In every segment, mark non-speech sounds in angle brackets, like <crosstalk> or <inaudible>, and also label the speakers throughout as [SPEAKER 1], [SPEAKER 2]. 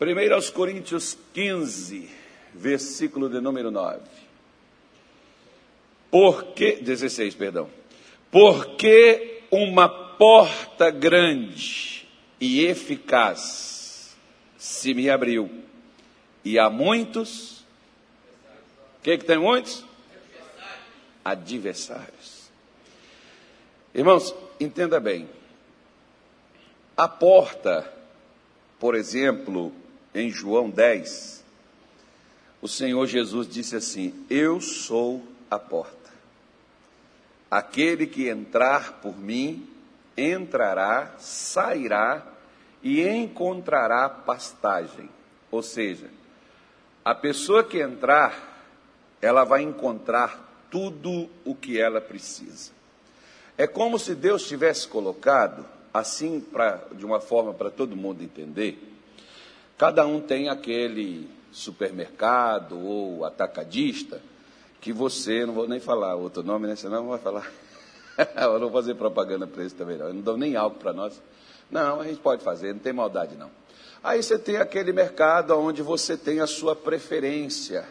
[SPEAKER 1] 1 aos Coríntios 15, versículo de número 9. Porque, 16, perdão. Porque uma porta grande e eficaz se me abriu, e há muitos. O que, que tem muitos? Adversários. Irmãos, entenda bem. A porta, por exemplo, em João 10, o Senhor Jesus disse assim: Eu sou a porta. Aquele que entrar por mim, entrará, sairá e encontrará pastagem. Ou seja, a pessoa que entrar, ela vai encontrar tudo o que ela precisa. É como se Deus tivesse colocado, assim, pra, de uma forma para todo mundo entender, Cada um tem aquele supermercado ou atacadista que você, não vou nem falar outro nome, né? Senão não vai falar. <laughs> eu não vou fazer propaganda para esse também, não. Eu não dou nem algo para nós. Não, a gente pode fazer, não tem maldade, não. Aí você tem aquele mercado onde você tem a sua preferência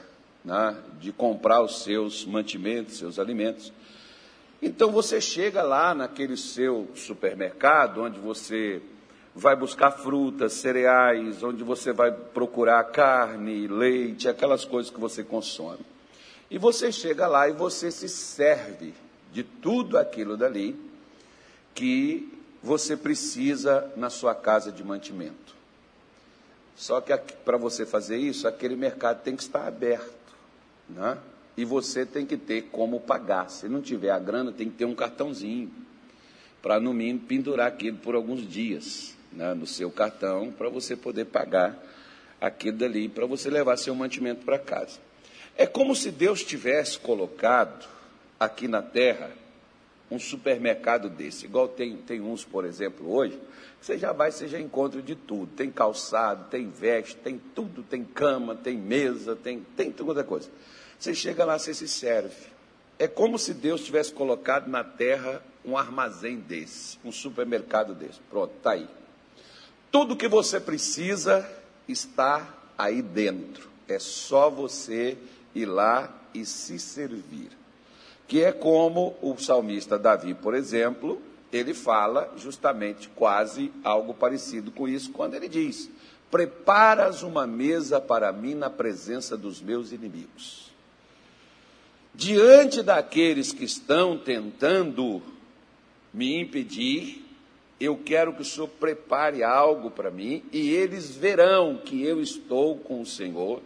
[SPEAKER 1] né, de comprar os seus mantimentos, seus alimentos. Então você chega lá naquele seu supermercado onde você vai buscar frutas, cereais, onde você vai procurar carne, leite, aquelas coisas que você consome. E você chega lá e você se serve de tudo aquilo dali que você precisa na sua casa de mantimento. Só que para você fazer isso, aquele mercado tem que estar aberto, né? E você tem que ter como pagar. Se não tiver a grana, tem que ter um cartãozinho para no mínimo pendurar aquilo por alguns dias né, no seu cartão para você poder pagar aquilo dali, para você levar seu mantimento para casa. É como se Deus tivesse colocado aqui na terra um supermercado desse, igual tem, tem uns, por exemplo, hoje, que você já vai, você já encontra de tudo. Tem calçado, tem veste, tem tudo, tem cama, tem mesa, tem, tem toda coisa. Você chega lá, você se serve. É como se Deus tivesse colocado na terra um armazém desse, um supermercado desse. Pronto, está aí. Tudo que você precisa está aí dentro. É só você ir lá e se servir. Que é como o salmista Davi, por exemplo, ele fala justamente quase algo parecido com isso quando ele diz: Preparas uma mesa para mim na presença dos meus inimigos. Diante daqueles que estão tentando me impedir, eu quero que o Senhor prepare algo para mim e eles verão que eu estou com o Senhor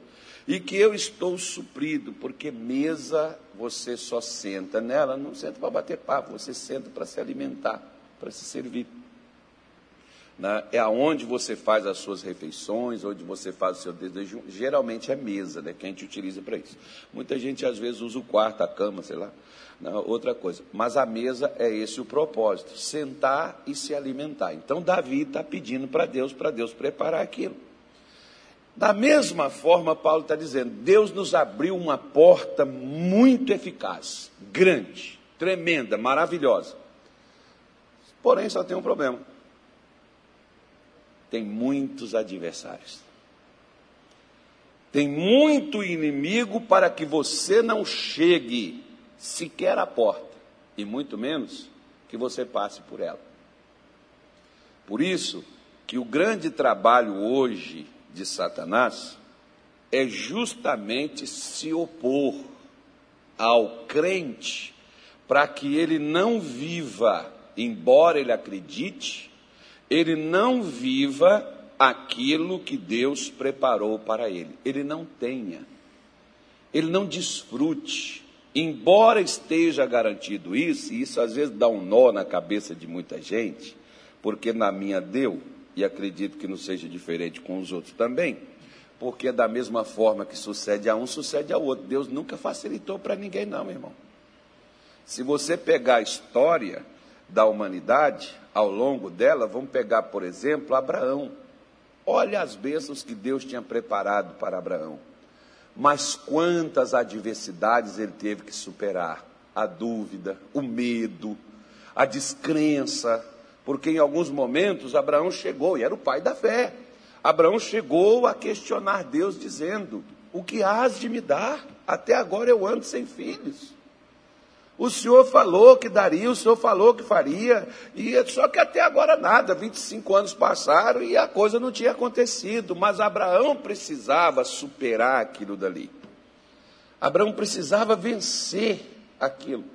[SPEAKER 1] e que eu estou suprido, porque mesa você só senta nela, não senta para bater papo, você senta para se alimentar, para se servir. Né? É aonde você faz as suas refeições, onde você faz o seu desejo, geralmente é mesa, né, que a gente utiliza para isso. Muita gente às vezes usa o quarto, a cama, sei lá outra coisa. Mas a mesa é esse o propósito: sentar e se alimentar. Então, Davi está pedindo para Deus, para Deus preparar aquilo. Da mesma forma, Paulo está dizendo: Deus nos abriu uma porta muito eficaz, grande, tremenda, maravilhosa. Porém, só tem um problema: tem muitos adversários. Tem muito inimigo para que você não chegue sequer a porta, e muito menos que você passe por ela. Por isso que o grande trabalho hoje de Satanás é justamente se opor ao crente para que ele não viva, embora ele acredite, ele não viva aquilo que Deus preparou para ele. Ele não tenha, ele não desfrute, Embora esteja garantido isso, e isso às vezes dá um nó na cabeça de muita gente, porque na minha deu, e acredito que não seja diferente com os outros também, porque da mesma forma que sucede a um, sucede ao outro. Deus nunca facilitou para ninguém, não, meu irmão. Se você pegar a história da humanidade, ao longo dela, vamos pegar, por exemplo, Abraão. Olha as bênçãos que Deus tinha preparado para Abraão. Mas quantas adversidades ele teve que superar? A dúvida, o medo, a descrença, porque em alguns momentos Abraão chegou e era o pai da fé. Abraão chegou a questionar Deus, dizendo: O que has de me dar? Até agora eu ando sem filhos. O senhor falou que daria, o senhor falou que faria, e só que até agora nada, 25 anos passaram e a coisa não tinha acontecido, mas Abraão precisava superar aquilo dali. Abraão precisava vencer aquilo.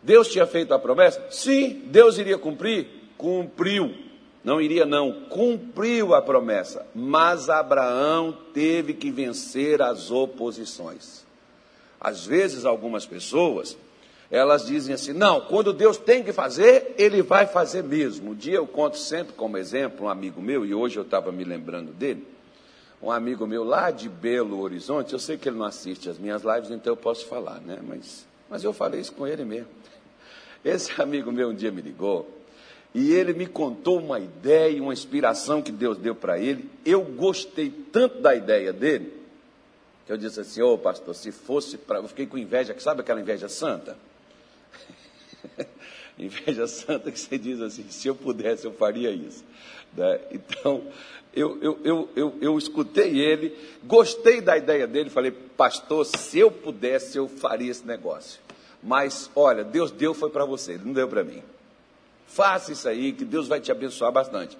[SPEAKER 1] Deus tinha feito a promessa? Sim, Deus iria cumprir? Cumpriu. Não iria, não, cumpriu a promessa, mas Abraão teve que vencer as oposições. Às vezes, algumas pessoas, elas dizem assim: não, quando Deus tem que fazer, Ele vai fazer mesmo. Um dia eu conto sempre como exemplo um amigo meu, e hoje eu estava me lembrando dele. Um amigo meu lá de Belo Horizonte, eu sei que ele não assiste as minhas lives, então eu posso falar, né? Mas, mas eu falei isso com ele mesmo. Esse <laughs> amigo meu um dia me ligou e ele me contou uma ideia, uma inspiração que Deus deu para ele. Eu gostei tanto da ideia dele eu disse assim: Ô oh, pastor, se fosse para. Eu fiquei com inveja, sabe aquela inveja santa? <laughs> inveja santa que você diz assim: se eu pudesse, eu faria isso. Né? Então, eu, eu, eu, eu, eu escutei ele, gostei da ideia dele, falei: pastor, se eu pudesse, eu faria esse negócio. Mas, olha, Deus deu foi para você, ele não deu para mim. Faça isso aí, que Deus vai te abençoar bastante.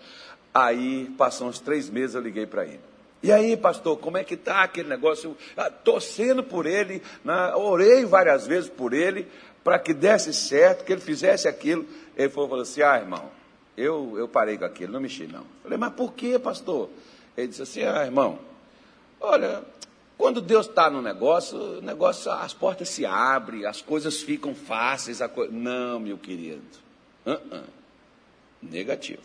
[SPEAKER 1] Aí, passou uns três meses, eu liguei para ele. E aí, pastor, como é que está aquele negócio? Ah, torcendo por ele, né? orei várias vezes por ele, para que desse certo, que ele fizesse aquilo. Ele falou assim: ah, irmão, eu, eu parei com aquilo, não mexi não. Falei, mas por que, pastor? Ele disse assim: ah, irmão, olha, quando Deus está no negócio, o negócio, as portas se abrem, as coisas ficam fáceis. Co... Não, meu querido, uh -uh. negativo.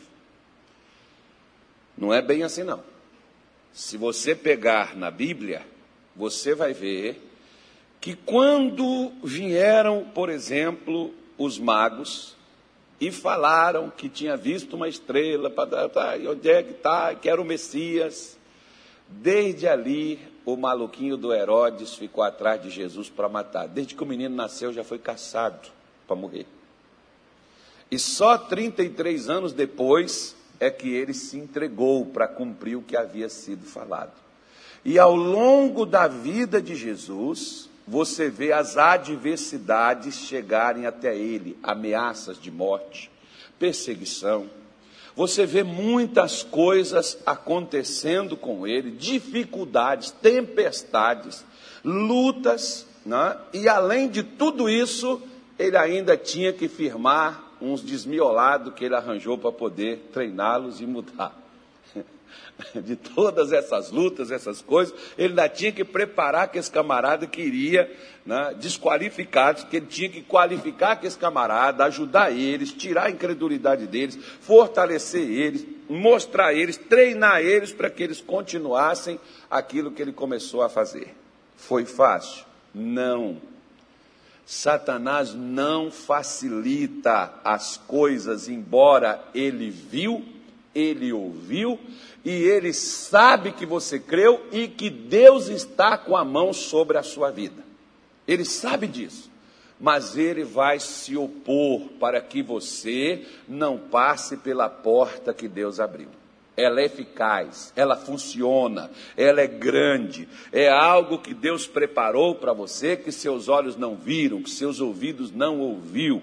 [SPEAKER 1] Não é bem assim, não. Se você pegar na Bíblia, você vai ver que quando vieram, por exemplo, os magos e falaram que tinha visto uma estrela, tá, onde é que está, que era o Messias, desde ali o maluquinho do Herodes ficou atrás de Jesus para matar. Desde que o menino nasceu, já foi caçado para morrer. E só 33 anos depois, é que ele se entregou para cumprir o que havia sido falado. E ao longo da vida de Jesus, você vê as adversidades chegarem até ele, ameaças de morte, perseguição. Você vê muitas coisas acontecendo com ele, dificuldades, tempestades, lutas, né? e além de tudo isso, ele ainda tinha que firmar uns desmiolados que ele arranjou para poder treiná-los e mudar. <laughs> De todas essas lutas, essas coisas, ele ainda tinha que preparar que esse camarada queria, né, desqualificados, que ele tinha que qualificar que esse camarada, ajudar eles, tirar a incredulidade deles, fortalecer eles, mostrar eles, treinar eles para que eles continuassem aquilo que ele começou a fazer. Foi fácil? Não Satanás não facilita as coisas, embora ele viu, ele ouviu e ele sabe que você creu e que Deus está com a mão sobre a sua vida. Ele sabe disso, mas ele vai se opor para que você não passe pela porta que Deus abriu ela é eficaz, ela funciona, ela é grande, é algo que Deus preparou para você que seus olhos não viram, que seus ouvidos não ouviu,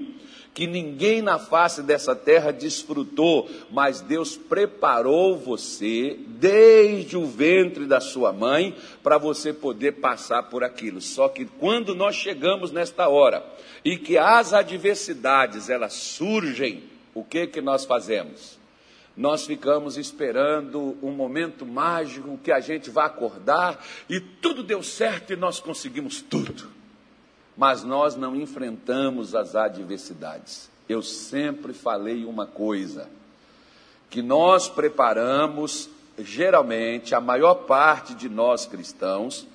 [SPEAKER 1] que ninguém na face dessa terra desfrutou, mas Deus preparou você desde o ventre da sua mãe para você poder passar por aquilo. Só que quando nós chegamos nesta hora e que as adversidades elas surgem, o que que nós fazemos? Nós ficamos esperando um momento mágico que a gente vai acordar e tudo deu certo e nós conseguimos tudo. Mas nós não enfrentamos as adversidades. Eu sempre falei uma coisa: que nós preparamos, geralmente, a maior parte de nós cristãos,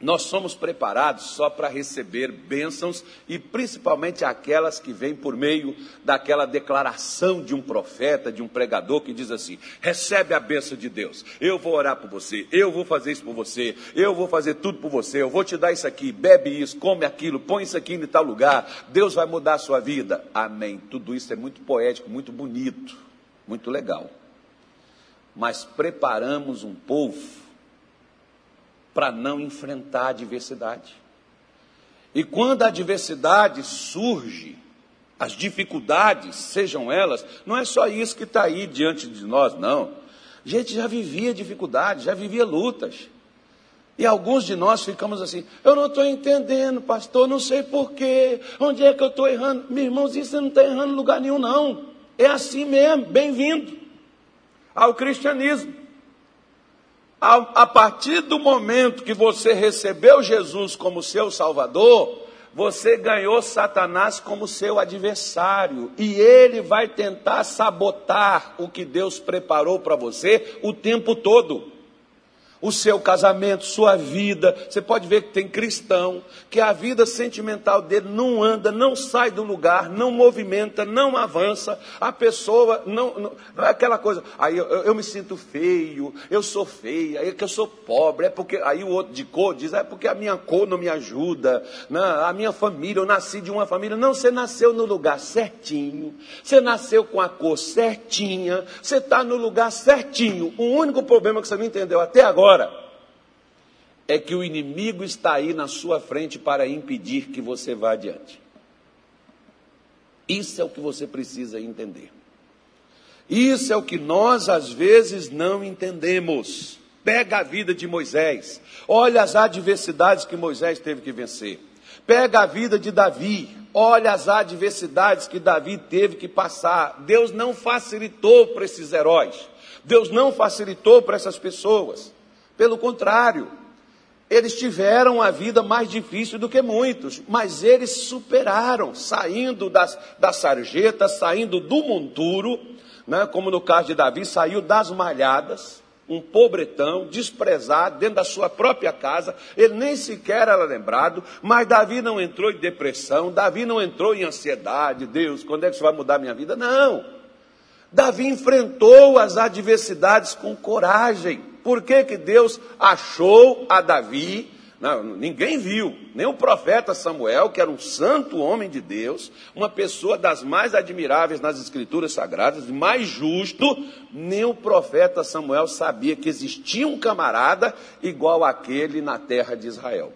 [SPEAKER 1] nós somos preparados só para receber bênçãos e principalmente aquelas que vêm por meio daquela declaração de um profeta, de um pregador que diz assim: recebe a bênção de Deus, eu vou orar por você, eu vou fazer isso por você, eu vou fazer tudo por você, eu vou te dar isso aqui, bebe isso, come aquilo, põe isso aqui em tal lugar, Deus vai mudar a sua vida. Amém. Tudo isso é muito poético, muito bonito, muito legal. mas preparamos um povo para não enfrentar a adversidade. E quando a adversidade surge, as dificuldades, sejam elas, não é só isso que está aí diante de nós, não. A gente já vivia dificuldades, já vivia lutas. E alguns de nós ficamos assim, eu não estou entendendo, pastor, não sei porquê, onde é que eu estou errando? Meu irmãozinho, você não está errando em lugar nenhum, não. É assim mesmo, bem-vindo ao cristianismo. A, a partir do momento que você recebeu Jesus como seu Salvador, você ganhou Satanás como seu adversário. E ele vai tentar sabotar o que Deus preparou para você o tempo todo o seu casamento, sua vida. Você pode ver que tem cristão, que a vida sentimental dele não anda, não sai do lugar, não movimenta, não avança. A pessoa não. não, é aquela coisa, aí eu, eu, me sinto feio, eu sou feia, é que eu sou pobre, é porque. Aí o outro de cor diz, é porque a minha cor não me ajuda, né? a minha família, eu nasci de uma família. Não, você nasceu no lugar certinho, você nasceu com a cor certinha, você está no lugar certinho. O único problema que você não entendeu até agora agora é que o inimigo está aí na sua frente para impedir que você vá adiante. Isso é o que você precisa entender. Isso é o que nós às vezes não entendemos. Pega a vida de Moisés, olha as adversidades que Moisés teve que vencer. Pega a vida de Davi, olha as adversidades que Davi teve que passar. Deus não facilitou para esses heróis, Deus não facilitou para essas pessoas. Pelo contrário, eles tiveram a vida mais difícil do que muitos, mas eles superaram, saindo das, da sarjeta, saindo do monturo, né, como no caso de Davi, saiu das malhadas, um pobretão, desprezado, dentro da sua própria casa, ele nem sequer era lembrado, mas Davi não entrou em depressão, Davi não entrou em ansiedade, Deus, quando é que isso vai mudar a minha vida? Não. Davi enfrentou as adversidades com coragem. Por que, que Deus achou a Davi? Não, ninguém viu, nem o profeta Samuel, que era um santo homem de Deus, uma pessoa das mais admiráveis nas escrituras sagradas, mais justo, nem o profeta Samuel sabia que existia um camarada igual aquele na terra de Israel.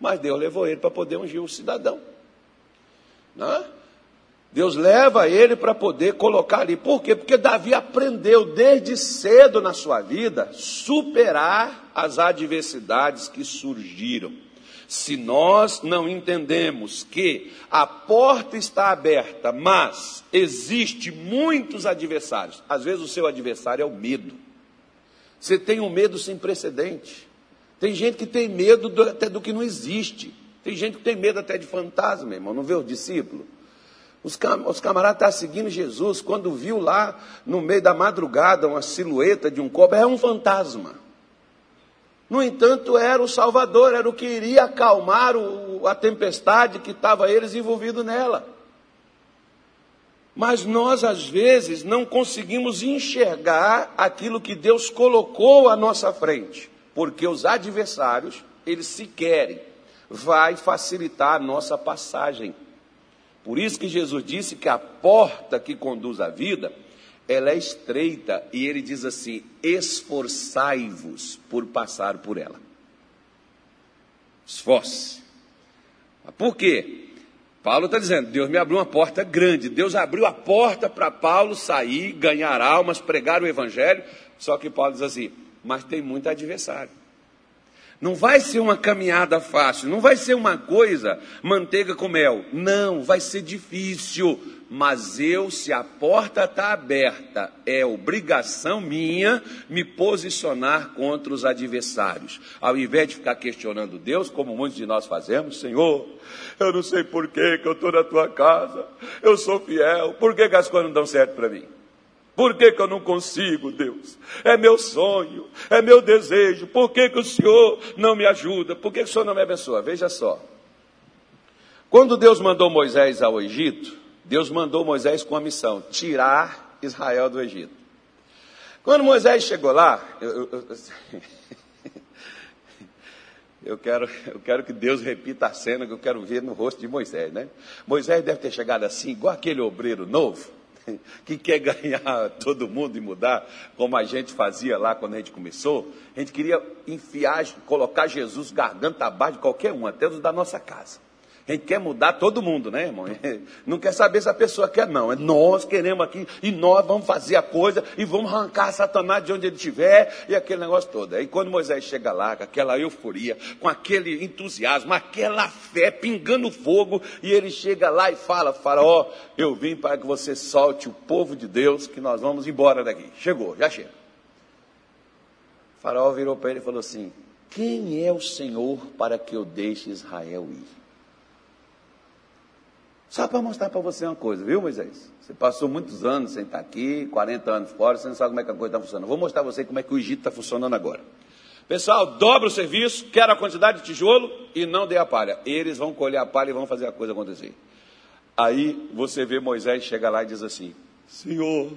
[SPEAKER 1] Mas Deus levou ele para poder ungir o cidadão. Não? Deus leva ele para poder colocar ali. Por quê? Porque Davi aprendeu desde cedo na sua vida superar as adversidades que surgiram. Se nós não entendemos que a porta está aberta, mas existe muitos adversários. Às vezes o seu adversário é o medo. Você tem um medo sem precedente. Tem gente que tem medo do, até do que não existe. Tem gente que tem medo até de fantasma, irmão. Não vê os discípulos? Os, cam os camaradas estavam seguindo Jesus, quando viu lá no meio da madrugada uma silhueta de um cobra, é um fantasma. No entanto, era o Salvador, era o que iria acalmar o, a tempestade que estava eles envolvidos nela. Mas nós, às vezes, não conseguimos enxergar aquilo que Deus colocou à nossa frente, porque os adversários, eles se querem, vai facilitar a nossa passagem. Por isso que Jesus disse que a porta que conduz à vida, ela é estreita, e ele diz assim: esforçai-vos por passar por ela. Esforce. Por quê? Paulo está dizendo: Deus me abriu uma porta grande. Deus abriu a porta para Paulo sair, ganhar almas, pregar o evangelho. Só que Paulo diz assim: mas tem muito adversário. Não vai ser uma caminhada fácil, não vai ser uma coisa manteiga com mel. Não, vai ser difícil. Mas eu, se a porta está aberta, é obrigação minha me posicionar contra os adversários. Ao invés de ficar questionando Deus, como muitos de nós fazemos, Senhor, eu não sei por que, que eu estou na tua casa, eu sou fiel, por que, que as coisas não dão certo para mim? Por que, que eu não consigo, Deus? É meu sonho, é meu desejo. Por que, que o Senhor não me ajuda? Por que, que o Senhor não me abençoa? Veja só. Quando Deus mandou Moisés ao Egito, Deus mandou Moisés com a missão: tirar Israel do Egito. Quando Moisés chegou lá, eu, eu, eu, <laughs> quero, eu quero que Deus repita a cena que eu quero ver no rosto de Moisés, né? Moisés deve ter chegado assim, igual aquele obreiro novo <laughs> que quer ganhar <laughs> todo mundo e mudar, como a gente fazia lá quando a gente começou, a gente queria enfiar, colocar Jesus garganta abaixo de qualquer um, até os da nossa casa. Gente quer mudar todo mundo, né, irmão? <laughs> Não quer saber se a pessoa quer, não. É nós queremos aqui e nós vamos fazer a coisa e vamos arrancar Satanás de onde ele estiver e aquele negócio todo. Aí quando Moisés chega lá, com aquela euforia, com aquele entusiasmo, aquela fé pingando fogo, e ele chega lá e fala: Faraó, eu vim para que você solte o povo de Deus, que nós vamos embora daqui. Chegou, já chega. Faraó virou para ele e falou assim: Quem é o Senhor para que eu deixe Israel ir? Só para mostrar para você uma coisa, viu, Moisés? Você passou muitos anos sem estar aqui, 40 anos fora, você não sabe como é que a coisa está funcionando. Vou mostrar para você como é que o Egito está funcionando agora. Pessoal, dobra o serviço, quero a quantidade de tijolo e não dê a palha. Eles vão colher a palha e vão fazer a coisa acontecer. Aí você vê Moisés chega lá e diz assim: Senhor,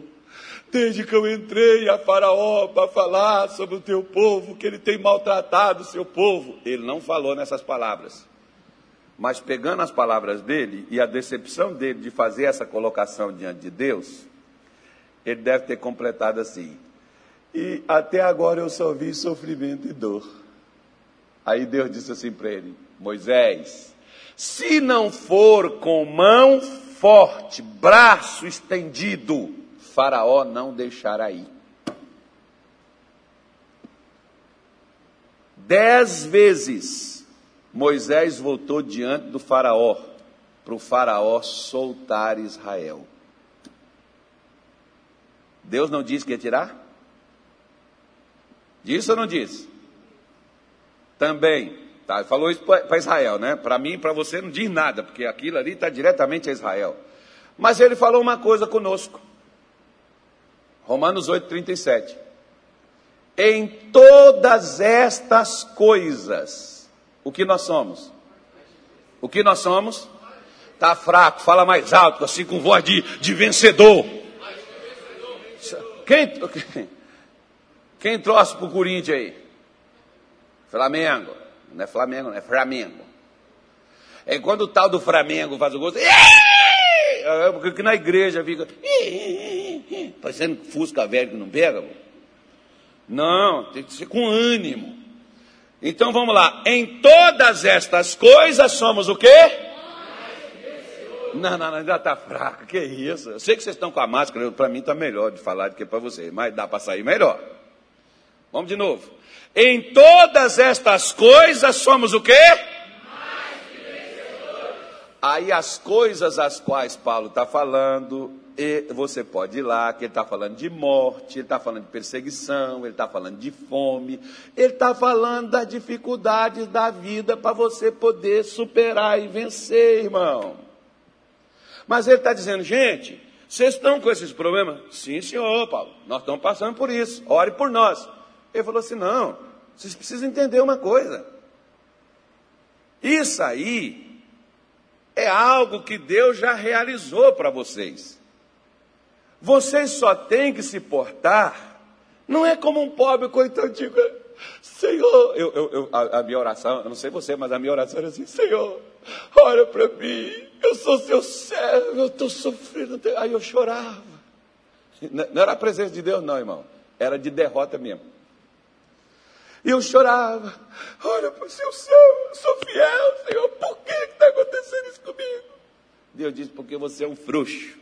[SPEAKER 1] desde que eu entrei a Faraó para falar sobre o teu povo, que ele tem maltratado o seu povo, ele não falou nessas palavras. Mas pegando as palavras dele e a decepção dele de fazer essa colocação diante de Deus, ele deve ter completado assim. E até agora eu só vi sofrimento e dor. Aí Deus disse assim para ele: Moisés, se não for com mão forte, braço estendido, Faraó não deixará ir. Dez vezes Moisés voltou diante do Faraó, para o Faraó soltar Israel. Deus não disse que ia tirar? Disse ou não disse? Também. Tá, falou isso para Israel, né? Para mim e para você não diz nada, porque aquilo ali está diretamente a Israel. Mas ele falou uma coisa conosco. Romanos 8, 37. Em todas estas coisas, o que nós somos? O que nós somos? Está fraco, fala mais alto, assim com voz de, de vencedor. Quem, quem trouxe para o Corinthians aí? Flamengo. Não é Flamengo, não é Flamengo. É quando o tal do Flamengo faz o gol, é porque na igreja fica parecendo fusca velho que não pega. Não, tem que ser com ânimo. Então vamos lá. Em todas estas coisas somos o quê? Não, não, não, ainda está fraco. Que isso? Eu sei que vocês estão com a máscara, para mim está melhor de falar do que para vocês, mas dá para sair melhor. Vamos de novo. Em todas estas coisas somos o quê? Aí as coisas às quais Paulo está falando e você pode ir lá, que ele está falando de morte, ele está falando de perseguição, ele está falando de fome, ele está falando das dificuldades da vida para você poder superar e vencer, irmão. Mas ele está dizendo, gente, vocês estão com esses problemas? Sim, senhor, Paulo, nós estamos passando por isso, ore por nós. Ele falou assim: não, vocês precisam entender uma coisa. Isso aí é algo que Deus já realizou para vocês. Vocês só têm que se portar, não é como um pobre coitadinho. Senhor, eu, eu, eu, a, a, minha oração, eu não sei você, mas a minha oração era assim: Senhor, olha para mim, eu sou seu servo, eu estou sofrendo. Aí eu chorava. Não era a presença de Deus, não, irmão, era de derrota mesmo. E eu chorava: Olha para o seu servo, eu sou fiel, Senhor, por que está acontecendo isso comigo? Deus disse: Porque você é um frouxo.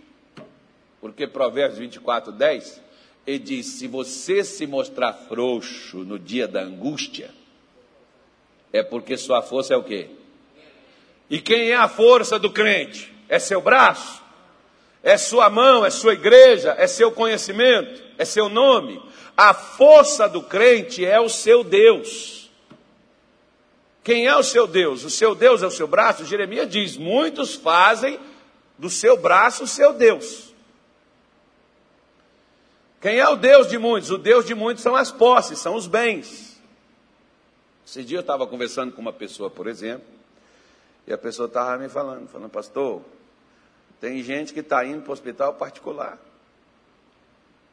[SPEAKER 1] Porque Provérbios 24, 10, ele diz: se você se mostrar frouxo no dia da angústia, é porque sua força é o quê? E quem é a força do crente? É seu braço? É sua mão? É sua igreja? É seu conhecimento? É seu nome? A força do crente é o seu Deus. Quem é o seu Deus? O seu Deus é o seu braço? Jeremias diz: muitos fazem do seu braço o seu Deus. Quem é o Deus de muitos? O Deus de muitos são as posses, são os bens. Esse dia eu estava conversando com uma pessoa, por exemplo, e a pessoa estava me falando, falando, pastor, tem gente que está indo para o hospital particular.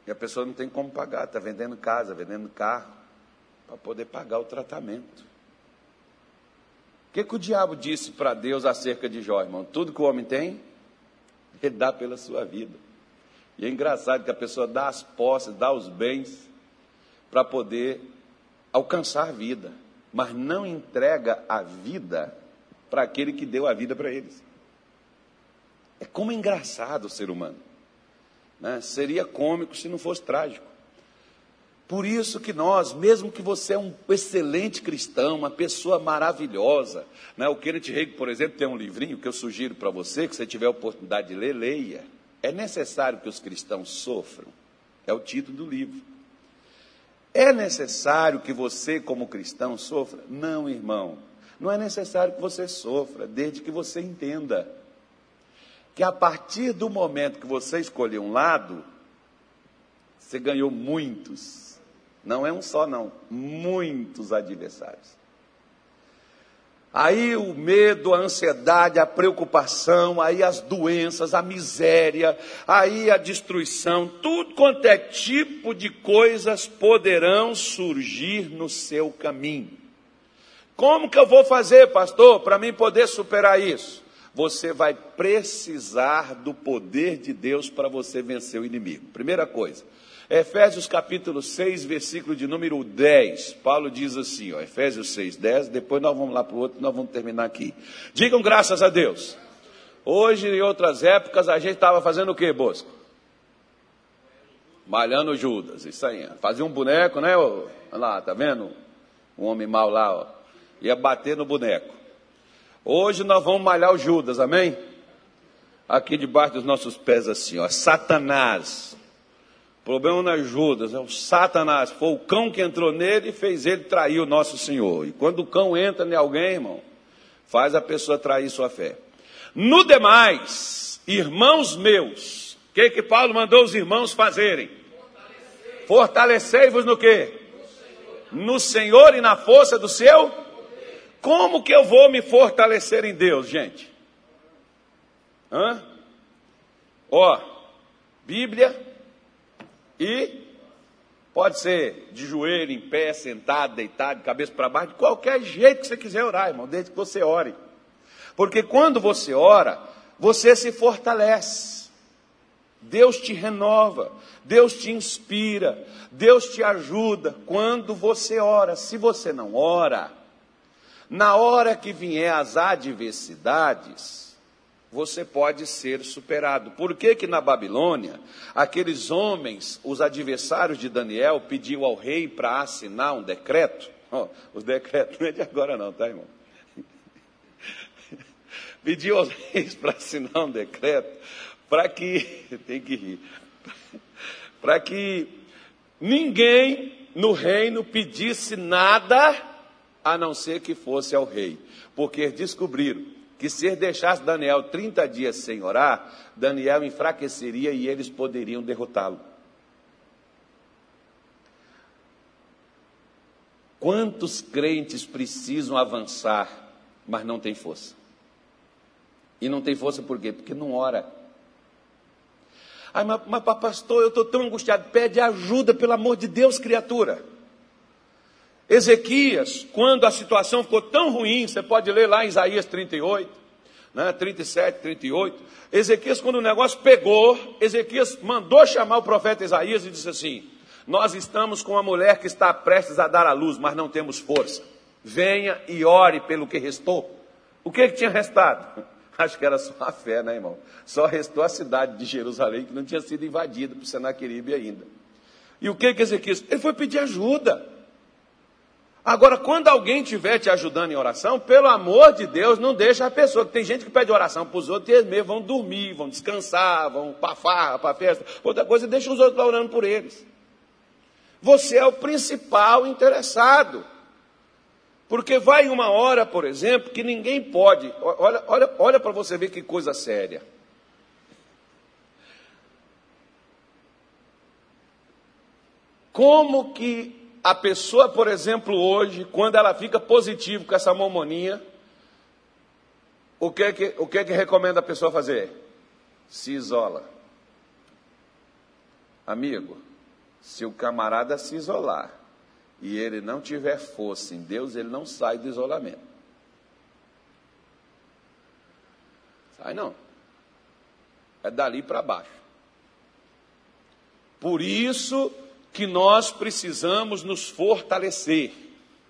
[SPEAKER 1] E a pessoa não tem como pagar, está vendendo casa, vendendo carro, para poder pagar o tratamento. O que, que o diabo disse para Deus acerca de Jó, irmão? Tudo que o homem tem, ele dá pela sua vida. E é engraçado que a pessoa dá as posses, dá os bens para poder alcançar a vida, mas não entrega a vida para aquele que deu a vida para eles. É como é engraçado o ser humano. Né? Seria cômico se não fosse trágico. Por isso que nós, mesmo que você é um excelente cristão, uma pessoa maravilhosa, né? o Kenneth Reagan, por exemplo, tem um livrinho que eu sugiro para você, que você tiver a oportunidade de ler, leia. É necessário que os cristãos sofram. É o título do livro. É necessário que você, como cristão, sofra? Não, irmão. Não é necessário que você sofra, desde que você entenda que a partir do momento que você escolheu um lado, você ganhou muitos não é um só, não. Muitos adversários. Aí o medo, a ansiedade, a preocupação, aí as doenças, a miséria, aí a destruição, tudo quanto é tipo de coisas poderão surgir no seu caminho. Como que eu vou fazer, pastor, para mim poder superar isso? Você vai precisar do poder de Deus para você vencer o inimigo. Primeira coisa, Efésios capítulo 6, versículo de número 10. Paulo diz assim, ó, Efésios 6, 10, depois nós vamos lá para o outro, nós vamos terminar aqui. Digam graças a Deus. Hoje, em outras épocas, a gente estava fazendo o que, Bosco? Malhando Judas, isso aí. Fazia um boneco, né? Olha lá, tá vendo? Um homem mau lá, ó. Ia bater no boneco. Hoje nós vamos malhar o Judas, amém? Aqui debaixo dos nossos pés, assim, ó. Satanás problema não é Judas, é o Satanás. Foi o cão que entrou nele e fez ele trair o nosso Senhor. E quando o cão entra em alguém, irmão, faz a pessoa trair sua fé. No demais, irmãos meus, o que que Paulo mandou os irmãos fazerem? Fortalecei-vos no quê? No Senhor e na força do seu? Como que eu vou me fortalecer em Deus, gente? Hã? Ó, Bíblia, e pode ser de joelho, em pé, sentado, deitado, de cabeça para baixo, de qualquer jeito que você quiser orar, irmão, desde que você ore. Porque quando você ora, você se fortalece. Deus te renova, Deus te inspira, Deus te ajuda quando você ora. Se você não ora, na hora que vier as adversidades, você pode ser superado. Por que que na Babilônia, aqueles homens, os adversários de Daniel, pediu ao rei para assinar um decreto? Oh, os decretos não é de agora não, tá, irmão? <laughs> pediu aos reis para assinar um decreto para que, <laughs> tem que rir, <laughs> para que ninguém no reino pedisse nada a não ser que fosse ao rei, porque descobriram que se ele deixasse Daniel 30 dias sem orar, Daniel enfraqueceria e eles poderiam derrotá-lo. Quantos crentes precisam avançar, mas não tem força? E não tem força por quê? Porque não ora. Ai, mas, mas pastor, eu estou tão angustiado. Pede ajuda, pelo amor de Deus, criatura. Ezequias, quando a situação ficou tão ruim, você pode ler lá em Isaías 38, né, 37, 38. Ezequias, quando o negócio pegou, Ezequias mandou chamar o profeta Isaías e disse assim: Nós estamos com uma mulher que está prestes a dar à luz, mas não temos força. Venha e ore pelo que restou. O que, que tinha restado? <laughs> Acho que era só a fé, né, irmão? Só restou a cidade de Jerusalém, que não tinha sido invadida por Senaqueribe ainda. E o que que Ezequias? Ele foi pedir ajuda. Agora, quando alguém estiver te ajudando em oração, pelo amor de Deus, não deixa a pessoa. Tem gente que pede oração para os outros e eles mesmo vão dormir, vão descansar, vão para farra, para festa. Outra coisa, deixa os outros lá orando por eles. Você é o principal interessado. Porque vai uma hora, por exemplo, que ninguém pode. Olha, olha, olha para você ver que coisa séria. Como que a pessoa, por exemplo, hoje, quando ela fica positivo com essa mamoninha, o que que, o que que recomenda a pessoa fazer? Se isola. Amigo, se o camarada se isolar e ele não tiver força em Deus, ele não sai do isolamento. Sai não. É dali para baixo. Por isso que nós precisamos nos fortalecer.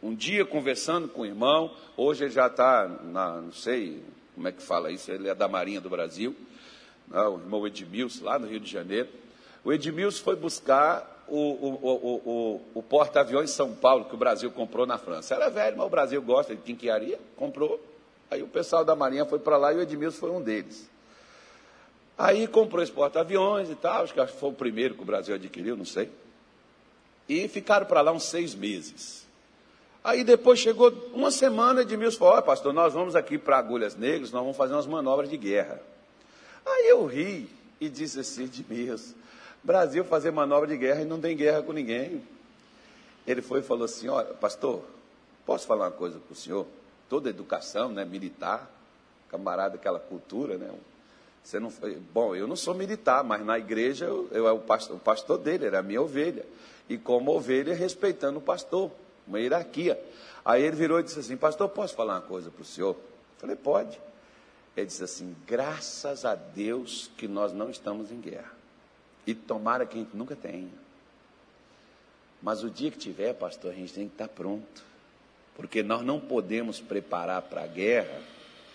[SPEAKER 1] Um dia conversando com o irmão, hoje ele já está, não sei como é que fala isso, ele é da Marinha do Brasil, né, o irmão Edmilson, lá no Rio de Janeiro. O Edmilson foi buscar o, o, o, o porta-aviões São Paulo, que o Brasil comprou na França. Era velho, mas o Brasil gosta de quinquearia, comprou. Aí o pessoal da Marinha foi para lá e o Edmilson foi um deles. Aí comprou esse porta-aviões e tal, acho que foi o primeiro que o Brasil adquiriu, não sei. E ficaram para lá uns seis meses. Aí depois chegou uma semana, Edmilson falou, olha pastor, nós vamos aqui para Agulhas Negras, nós vamos fazer umas manobras de guerra. Aí eu ri e disse assim, Edmilson, Brasil fazer manobra de guerra e não tem guerra com ninguém. Ele foi e falou assim, olha, pastor, posso falar uma coisa para o senhor? Toda educação, né, militar, camarada, aquela cultura, né, você não. Bom, eu não sou militar, mas na igreja eu, eu o pastor, o pastor dele, era a minha ovelha. E como ovelha, respeitando o pastor, uma hierarquia. Aí ele virou e disse assim: Pastor, posso falar uma coisa para o senhor? Eu falei: Pode. Ele disse assim: Graças a Deus que nós não estamos em guerra. E tomara que a gente nunca tenha. Mas o dia que tiver, pastor, a gente tem que estar pronto. Porque nós não podemos preparar para a guerra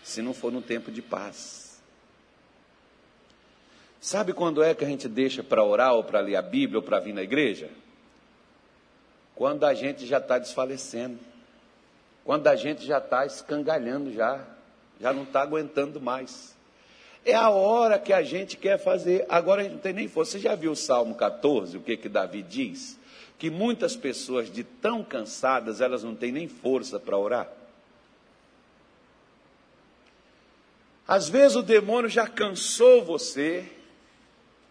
[SPEAKER 1] se não for no tempo de paz. Sabe quando é que a gente deixa para orar ou para ler a Bíblia ou para vir na igreja? Quando a gente já está desfalecendo. Quando a gente já está escangalhando já. Já não está aguentando mais. É a hora que a gente quer fazer. Agora a gente não tem nem força. Você já viu o Salmo 14, o que, que Davi diz? Que muitas pessoas de tão cansadas, elas não têm nem força para orar. Às vezes o demônio já cansou você,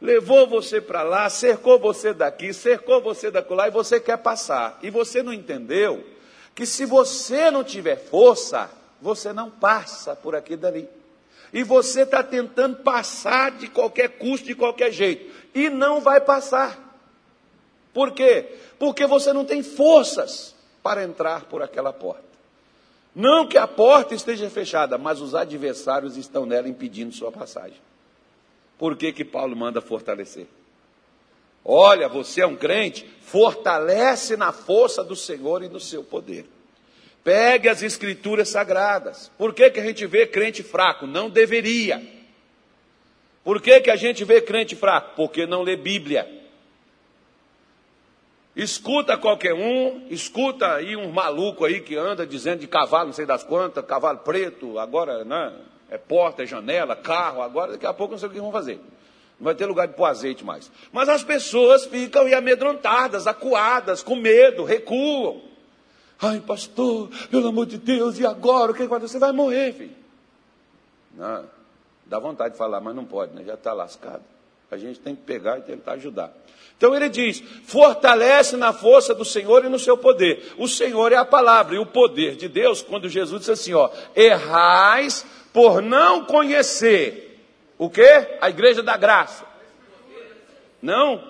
[SPEAKER 1] levou você para lá, cercou você daqui, cercou você daquilo lá e você quer passar. E você não entendeu que se você não tiver força, você não passa por aqui dali. E você está tentando passar de qualquer custo, de qualquer jeito. E não vai passar. Por quê? Porque você não tem forças para entrar por aquela porta. Não que a porta esteja fechada, mas os adversários estão nela impedindo sua passagem. Por que, que Paulo manda fortalecer? Olha, você é um crente, fortalece na força do Senhor e no seu poder. Pegue as escrituras sagradas. Por que, que a gente vê crente fraco? Não deveria. Por que, que a gente vê crente fraco? Porque não lê Bíblia. Escuta qualquer um, escuta aí um maluco aí que anda dizendo de cavalo, não sei das quantas, cavalo preto, agora, né? É porta, é janela, carro, agora daqui a pouco não sei o que vão fazer. Não vai ter lugar de pôr azeite mais. Mas as pessoas ficam amedrontadas, acuadas, com medo, recuam. Ai, pastor, pelo amor de Deus, e agora? O que vai Você vai morrer, filho. Não, dá vontade de falar, mas não pode, né? Já está lascado. A gente tem que pegar e tentar ajudar. Então ele diz: fortalece na força do Senhor e no seu poder. O Senhor é a palavra e o poder de Deus, quando Jesus disse assim: ó, errais por não conhecer o que? A igreja da graça. Não.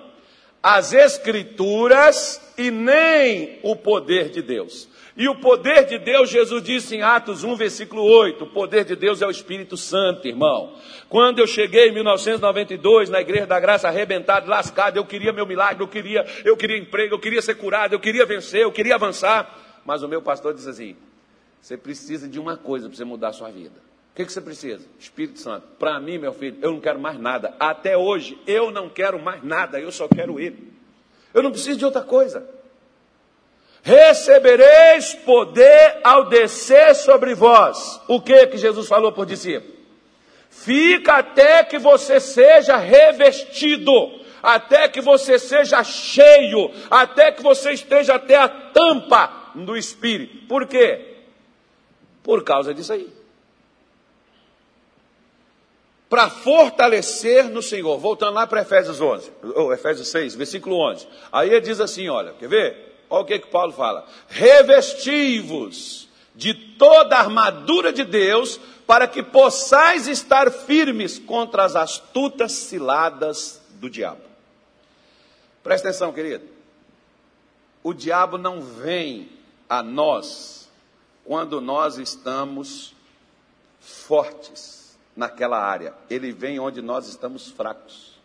[SPEAKER 1] As escrituras e nem o poder de Deus. E o poder de Deus, Jesus disse em Atos 1, versículo 8: o poder de Deus é o Espírito Santo, irmão. Quando eu cheguei em 1992 na Igreja da Graça, arrebentado, lascado, eu queria meu milagre, eu queria, eu queria emprego, eu queria ser curado, eu queria vencer, eu queria avançar. Mas o meu pastor disse assim: você precisa de uma coisa para você mudar a sua vida que, que você precisa? Espírito Santo. Para mim, meu filho, eu não quero mais nada. Até hoje, eu não quero mais nada, eu só quero Ele. Eu não preciso de outra coisa. Recebereis poder ao descer sobre vós. O que que Jesus falou por discípulo? Fica até que você seja revestido, até que você seja cheio, até que você esteja até a tampa do Espírito. Por quê? Por causa disso aí para fortalecer no Senhor. Voltando lá para Efésios 11, ou Efésios 6, versículo 11. Aí ele diz assim, olha, quer ver? Olha o que, que Paulo fala. Revestivos de toda a armadura de Deus, para que possais estar firmes contra as astutas ciladas do diabo. Presta atenção, querido. O diabo não vem a nós quando nós estamos fortes naquela área, ele vem onde nós estamos fracos.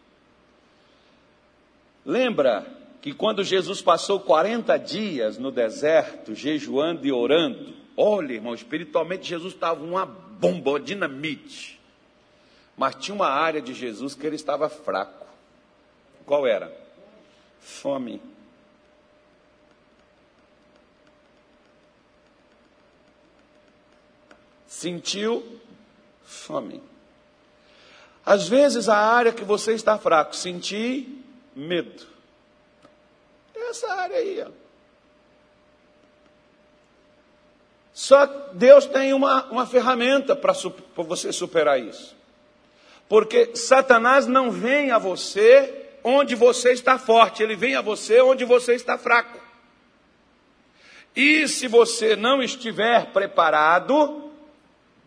[SPEAKER 1] Lembra que quando Jesus passou 40 dias no deserto, jejuando e orando, olha, irmão, espiritualmente Jesus estava uma bomba, uma dinamite. Mas tinha uma área de Jesus que ele estava fraco. Qual era? Fome. Sentiu fome. Às vezes a área que você está fraco, sentir medo. Essa área aí, ó. Só Deus tem uma, uma ferramenta para você superar isso. Porque Satanás não vem a você onde você está forte, ele vem a você onde você está fraco. E se você não estiver preparado,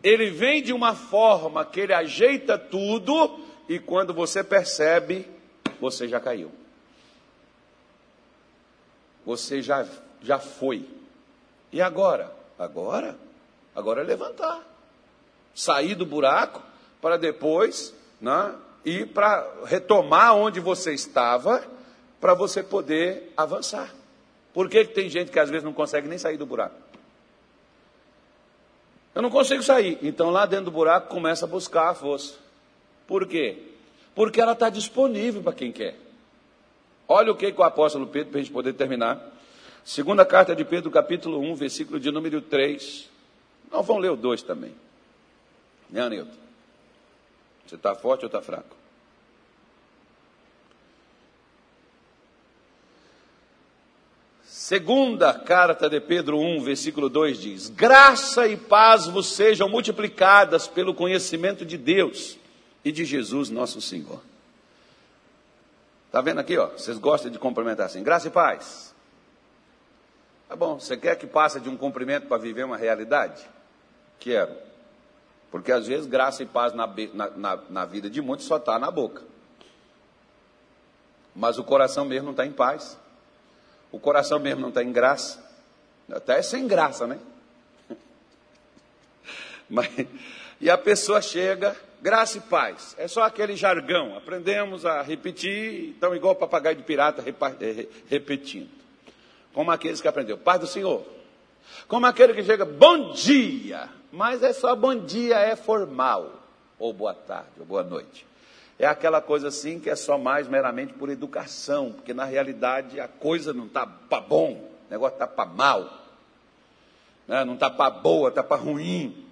[SPEAKER 1] ele vem de uma forma que ele ajeita tudo, e quando você percebe, você já caiu. Você já, já foi. E agora? Agora? Agora é levantar. Sair do buraco para depois né, ir para retomar onde você estava para você poder avançar. Por que, que tem gente que às vezes não consegue nem sair do buraco? Eu não consigo sair. Então lá dentro do buraco começa a buscar a força. Por quê? Porque ela está disponível para quem quer. Olha o que, que o apóstolo Pedro, para a gente poder terminar. Segunda carta de Pedro, capítulo 1, versículo de número 3. Não vão ler o 2 também. Né, Anilton? Você está forte ou está fraco? Segunda carta de Pedro 1, versículo 2 diz: Graça e paz vos sejam multiplicadas pelo conhecimento de Deus e de Jesus nosso Senhor. Está vendo aqui, ó? Vocês gostam de cumprimentar assim, graça e paz. Tá bom, você quer que passe de um cumprimento para viver uma realidade? Quero. Porque às vezes graça e paz na, na, na vida de muitos só está na boca. Mas o coração mesmo não está em paz. O coração mesmo não está em graça. Até é sem graça, né? <laughs> Mas, e a pessoa chega Graça e paz. É só aquele jargão. Aprendemos a repetir, então, igual o papagaio de pirata eh, repetindo. Como aqueles que aprendeu. Paz do Senhor. Como aquele que chega, bom dia. Mas é só bom dia, é formal. Ou boa tarde, ou boa noite. É aquela coisa assim que é só mais meramente por educação, porque na realidade a coisa não está para bom, o negócio está para mal. Né? Não está para boa, está para ruim.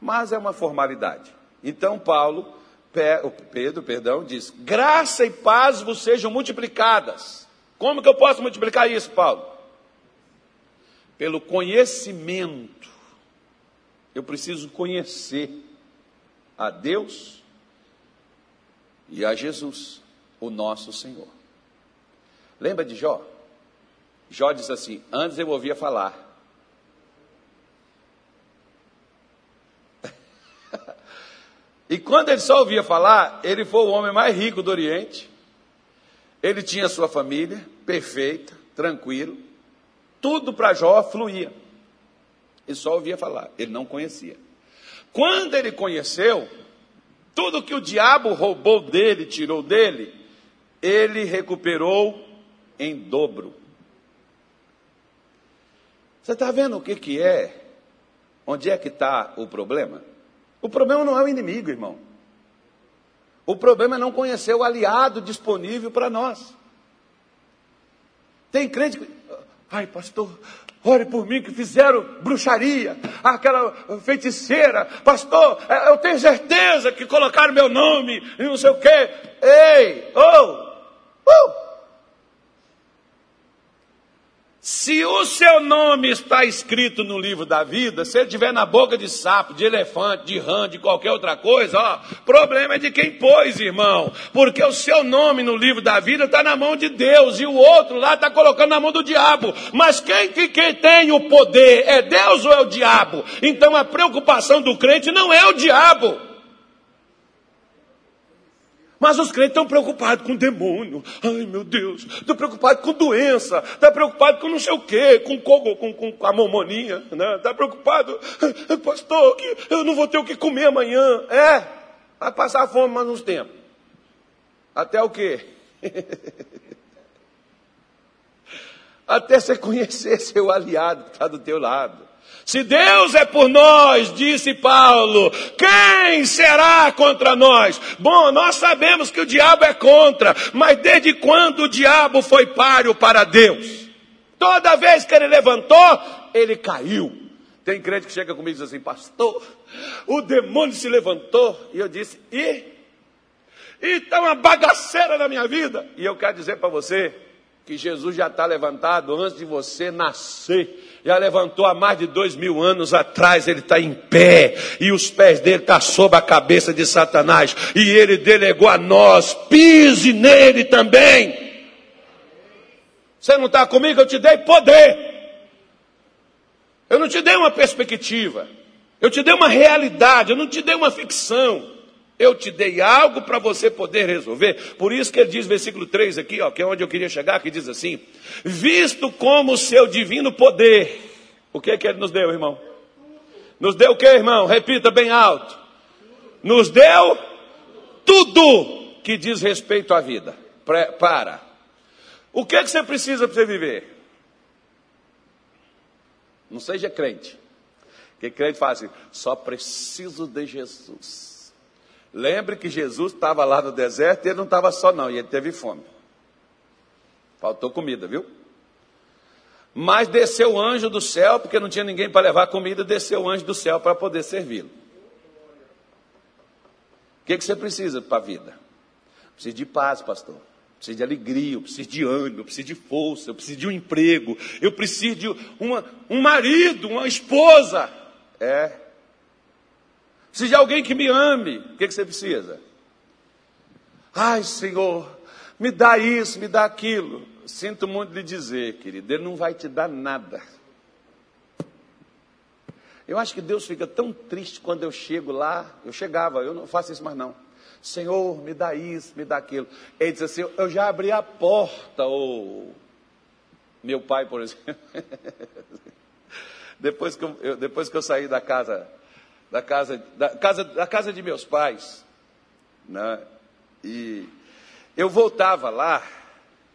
[SPEAKER 1] Mas é uma formalidade. Então Paulo, Pedro, perdão, diz: graça e paz vos sejam multiplicadas. Como que eu posso multiplicar isso, Paulo? Pelo conhecimento. Eu preciso conhecer a Deus e a Jesus, o nosso Senhor. Lembra de Jó? Jó diz assim: Antes eu ouvia falar, <laughs> E quando ele só ouvia falar, ele foi o homem mais rico do Oriente. Ele tinha sua família perfeita, tranquilo. Tudo para Jó fluía. Ele só ouvia falar, ele não conhecia. Quando ele conheceu, tudo que o diabo roubou dele, tirou dele, ele recuperou em dobro. Você está vendo o que, que é? Onde é que está o problema? O problema não é o inimigo, irmão. O problema é não conhecer o aliado disponível para nós. Tem crente que. Ai, pastor, ore por mim que fizeram bruxaria, aquela feiticeira. Pastor, é, eu tenho certeza que colocaram meu nome e não sei o quê. Ei, oh, uh! Se o seu nome está escrito no livro da vida, se ele estiver na boca de sapo, de elefante, de rã, de qualquer outra coisa, ó, problema é de quem pôs, irmão. Porque o seu nome no livro da vida está na mão de Deus e o outro lá está colocando na mão do diabo. Mas quem, que, quem tem o poder é Deus ou é o diabo? Então a preocupação do crente não é o diabo. Mas os crentes estão preocupados com demônio. Ai, meu Deus. Estão preocupados com doença. Tá estão preocupados com não sei o quê. Com, com, com, com a mamonia. Né? Tá estão preocupados. <laughs> Pastor, que eu não vou ter o que comer amanhã. É. Vai passar fome mais uns tempos. Até o quê? <laughs> Até você conhecer seu aliado que está do teu lado. Se Deus é por nós, disse Paulo, quem será contra nós? Bom, nós sabemos que o diabo é contra, mas desde quando o diabo foi páreo para Deus? Toda vez que ele levantou, ele caiu. Tem crente que chega comigo e diz assim, pastor, o demônio se levantou. E eu disse, e? E está uma bagaceira na minha vida. E eu quero dizer para você que Jesus já está levantado antes de você nascer já levantou há mais de dois mil anos atrás, ele está em pé, e os pés dele estão tá sob a cabeça de Satanás, e ele delegou a nós, pise nele também. Você não está comigo? Eu te dei poder. Eu não te dei uma perspectiva. Eu te dei uma realidade, eu não te dei uma ficção. Eu te dei algo para você poder resolver. Por isso que ele diz, versículo 3 aqui, ó, que é onde eu queria chegar, que diz assim: Visto como o seu divino poder, o que que ele nos deu, irmão? Nos deu o que, irmão? Repita bem alto. Nos deu tudo que diz respeito à vida. Para. O que que você precisa para você viver? Não seja crente. Porque crente fala assim, só preciso de Jesus. Lembre que Jesus estava lá no deserto e ele não estava só, não, e ele teve fome. Faltou comida, viu? Mas desceu o anjo do céu, porque não tinha ninguém para levar comida, desceu o anjo do céu para poder servi-lo. O que, que você precisa para a vida? Precisa de paz, pastor. Preciso de alegria, eu preciso de ânimo, eu preciso de força, eu preciso de um emprego, eu preciso de uma, um marido, uma esposa. É, Preciso de alguém que me ame. O que, que você precisa? Ai, Senhor, me dá isso, me dá aquilo. Sinto muito lhe dizer, querido, Ele não vai te dar nada. Eu acho que Deus fica tão triste quando eu chego lá. Eu chegava, eu não faço isso mais não. Senhor, me dá isso, me dá aquilo. Ele diz assim: Eu já abri a porta, ou meu pai, por exemplo. <laughs> depois, que eu, depois que eu saí da casa da casa, da casa, da casa de meus pais. Né? E eu voltava lá,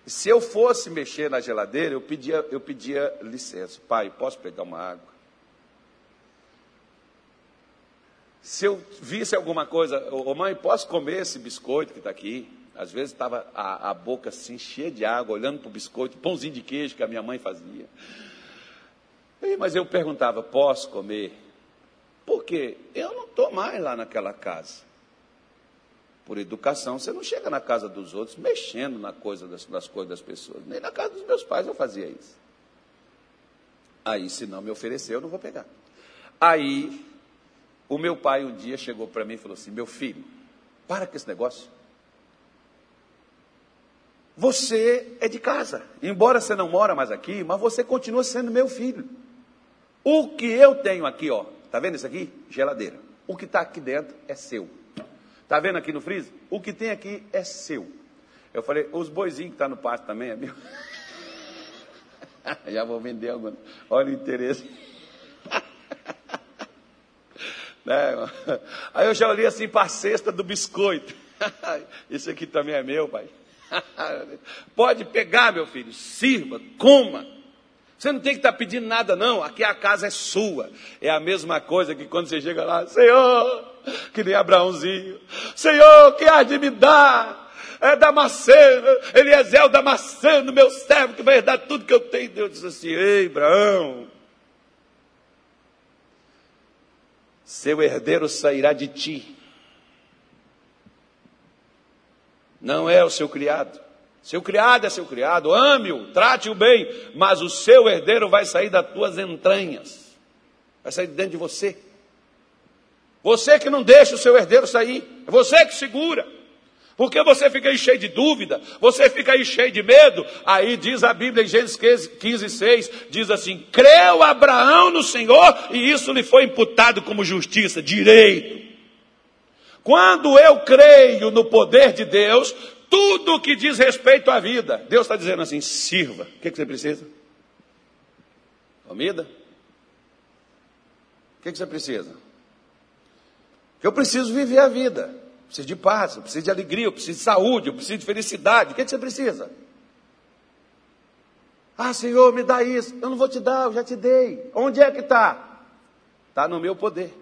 [SPEAKER 1] se eu fosse mexer na geladeira, eu pedia, eu pedia licença. Pai, posso pegar uma água? Se eu visse alguma coisa, ô mãe, posso comer esse biscoito que está aqui? Às vezes estava a, a, boca assim cheia de água, olhando para o biscoito, pãozinho de queijo que a minha mãe fazia. E, mas eu perguntava, posso comer? Porque eu não estou mais lá naquela casa. Por educação, você não chega na casa dos outros mexendo na coisa das, das coisas das pessoas. Nem na casa dos meus pais eu fazia isso. Aí, se não me oferecer, eu não vou pegar. Aí, o meu pai um dia chegou para mim e falou assim: Meu filho, para com esse negócio. Você é de casa, embora você não mora mais aqui, mas você continua sendo meu filho. O que eu tenho aqui, ó, Está vendo isso aqui? Geladeira. O que está aqui dentro é seu. Está vendo aqui no freezer? O que tem aqui é seu. Eu falei, os boizinhos que estão tá no pasto também é meu. <laughs> Já vou vender alguma. Olha o interesse. <laughs> né, Aí eu já olhei assim para a cesta do biscoito. <laughs> Isso aqui também é meu, pai. Pode pegar, meu filho, sirva, coma. Você não tem que estar tá pedindo nada, não. Aqui a casa é sua. É a mesma coisa que quando você chega lá, Senhor, que nem Abraãozinho, Senhor, que há de me dar? É Damasceno, Eliezer o Damasceno, meu servo, que vai dar tudo que eu tenho. Deus diz assim: Ei, Abraão, seu herdeiro sairá de ti. Não é o seu criado. Seu criado é seu criado, ame-o, trate-o bem, mas o seu herdeiro vai sair das tuas entranhas, vai sair de dentro de você. Você que não deixa o seu herdeiro sair, é você que segura. Porque você fica aí cheio de dúvida, você fica aí cheio de medo. Aí diz a Bíblia em Gênesis 15, 6, diz assim: creu Abraão no Senhor e isso lhe foi imputado como justiça, direito. Quando eu creio no poder de Deus, tudo que diz respeito à vida. Deus está dizendo assim: sirva. O que, que você precisa? Comida? O que, que você precisa? Eu preciso viver a vida. Eu preciso de paz, eu preciso de alegria, eu preciso de saúde, eu preciso de felicidade. O que, que você precisa? Ah, Senhor, me dá isso. Eu não vou te dar, eu já te dei. Onde é que está? Está no meu poder.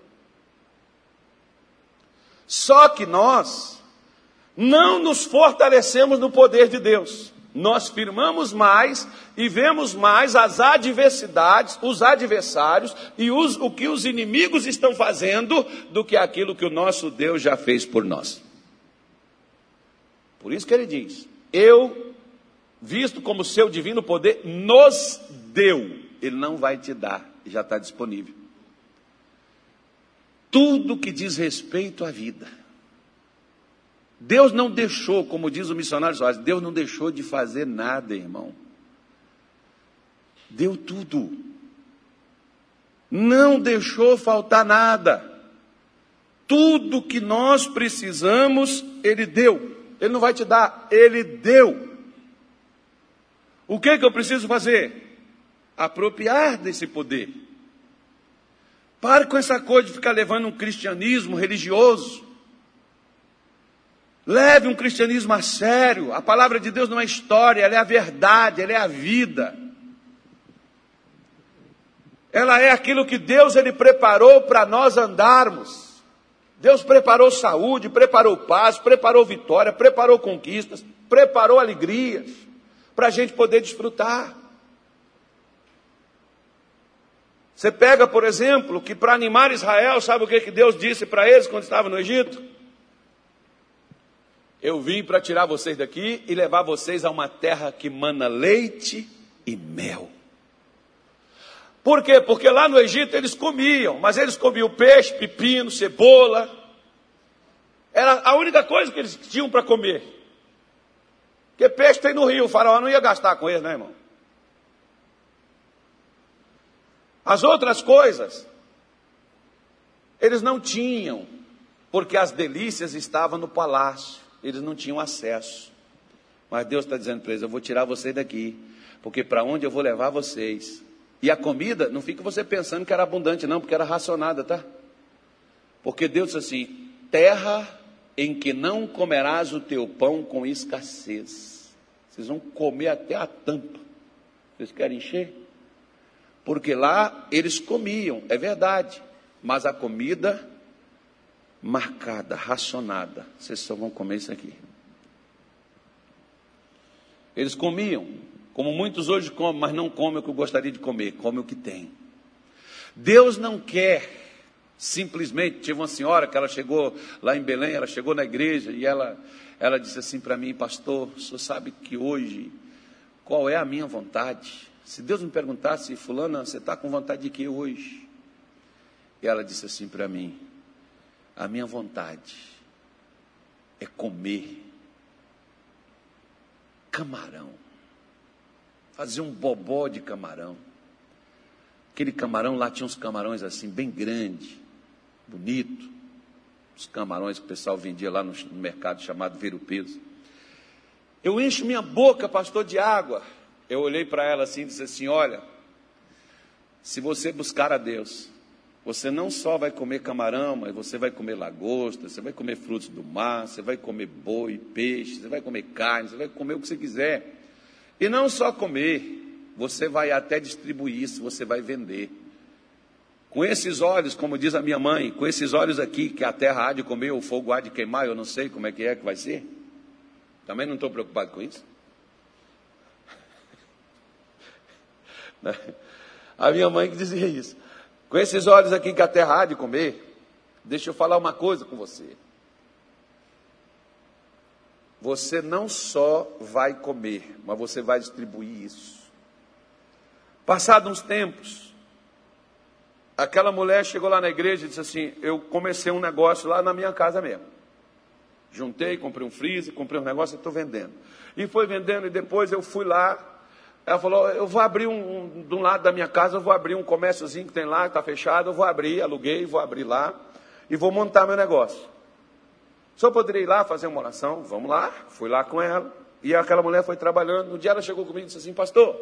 [SPEAKER 1] Só que nós não nos fortalecemos no poder de Deus. Nós firmamos mais e vemos mais as adversidades, os adversários e os, o que os inimigos estão fazendo do que aquilo que o nosso Deus já fez por nós. Por isso que ele diz: Eu, visto como seu divino poder, nos deu. Ele não vai te dar, já está disponível. Tudo que diz respeito à vida. Deus não deixou, como diz o missionário Soares, Deus não deixou de fazer nada, irmão. Deu tudo. Não deixou faltar nada. Tudo que nós precisamos, Ele deu. Ele não vai te dar, Ele deu. O que, que eu preciso fazer? Apropriar desse poder. Pare com essa coisa de ficar levando um cristianismo religioso. Leve um cristianismo a sério. A palavra de Deus não é história, ela é a verdade, ela é a vida. Ela é aquilo que Deus ele preparou para nós andarmos. Deus preparou saúde, preparou paz, preparou vitória, preparou conquistas, preparou alegrias para a gente poder desfrutar. Você pega, por exemplo, que para animar Israel, sabe o que, que Deus disse para eles quando estava no Egito? Eu vim para tirar vocês daqui e levar vocês a uma terra que mana leite e mel. Por quê? Porque lá no Egito eles comiam, mas eles comiam peixe, pepino, cebola. Era a única coisa que eles tinham para comer. Porque peixe tem no rio, o faraó não ia gastar com eles, né, irmão? As outras coisas, eles não tinham, porque as delícias estavam no palácio eles não tinham acesso. Mas Deus está dizendo para eles: eu vou tirar vocês daqui, porque para onde eu vou levar vocês? E a comida, não fica você pensando que era abundante, não, porque era racionada, tá? Porque Deus disse assim: terra em que não comerás o teu pão com escassez. Vocês vão comer até a tampa. Vocês querem encher? Porque lá eles comiam, é verdade, mas a comida marcada, racionada. Vocês só vão comer isso aqui. Eles comiam, como muitos hoje comem, mas não comem o que eu gostaria de comer, comem o que tem. Deus não quer simplesmente. Tive uma senhora que ela chegou lá em Belém, ela chegou na igreja e ela, ela disse assim para mim, pastor, o senhor sabe que hoje qual é a minha vontade? Se Deus me perguntasse, fulana, você está com vontade de que hoje? E ela disse assim para mim, a minha vontade é comer camarão. Fazer um bobó de camarão. Aquele camarão lá tinha uns camarões assim, bem grande, bonito. Os camarões que o pessoal vendia lá no, mercado chamado Ver Peso. Eu encho minha boca, pastor, de água. Eu olhei para ela assim e disse assim: Olha, se você buscar a Deus, você não só vai comer camarão, mas você vai comer lagosta, você vai comer frutos do mar, você vai comer boi, peixe, você vai comer carne, você vai comer o que você quiser. E não só comer, você vai até distribuir isso, você vai vender. Com esses olhos, como diz a minha mãe, com esses olhos aqui, que a terra há de comer, o fogo há de queimar, eu não sei como é que é que vai ser. Também não estou preocupado com isso. <laughs> A minha mãe que dizia isso. Com esses olhos aqui que a terra há de comer, deixa eu falar uma coisa com você. Você não só vai comer, mas você vai distribuir isso. Passados uns tempos, aquela mulher chegou lá na igreja e disse assim: Eu comecei um negócio lá na minha casa mesmo. Juntei, comprei um freezer, comprei um negócio e estou vendendo. E foi vendendo, e depois eu fui lá ela falou: Eu vou abrir um, um, um lado da minha casa, eu vou abrir um comérciozinho que tem lá, que está fechado, eu vou abrir, aluguei, vou abrir lá e vou montar meu negócio. Só poderia ir lá fazer uma oração? Vamos lá. Fui lá com ela. E aquela mulher foi trabalhando. No dia ela chegou comigo e disse assim: Pastor,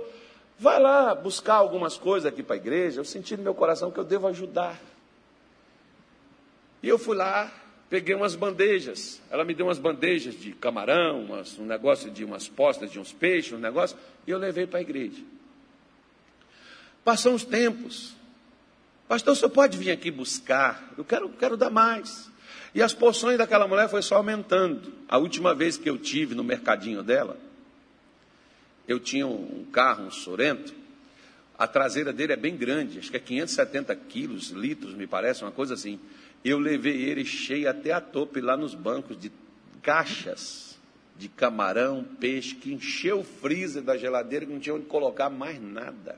[SPEAKER 1] vai lá buscar algumas coisas aqui para a igreja. Eu senti no meu coração que eu devo ajudar. E eu fui lá, peguei umas bandejas. Ela me deu umas bandejas de camarão, umas, um negócio de umas postas de uns peixes, um negócio, e eu levei para a igreja. Passam os tempos. Pastor, você pode vir aqui buscar? Eu quero, quero dar mais. E as porções daquela mulher foi só aumentando. A última vez que eu tive no mercadinho dela, eu tinha um carro, um Sorento. A traseira dele é bem grande, acho que é 570 quilos, litros, me parece, uma coisa assim. Eu levei ele cheio até a tope lá nos bancos de caixas de camarão, peixe, que encheu o freezer da geladeira que não tinha onde colocar mais nada.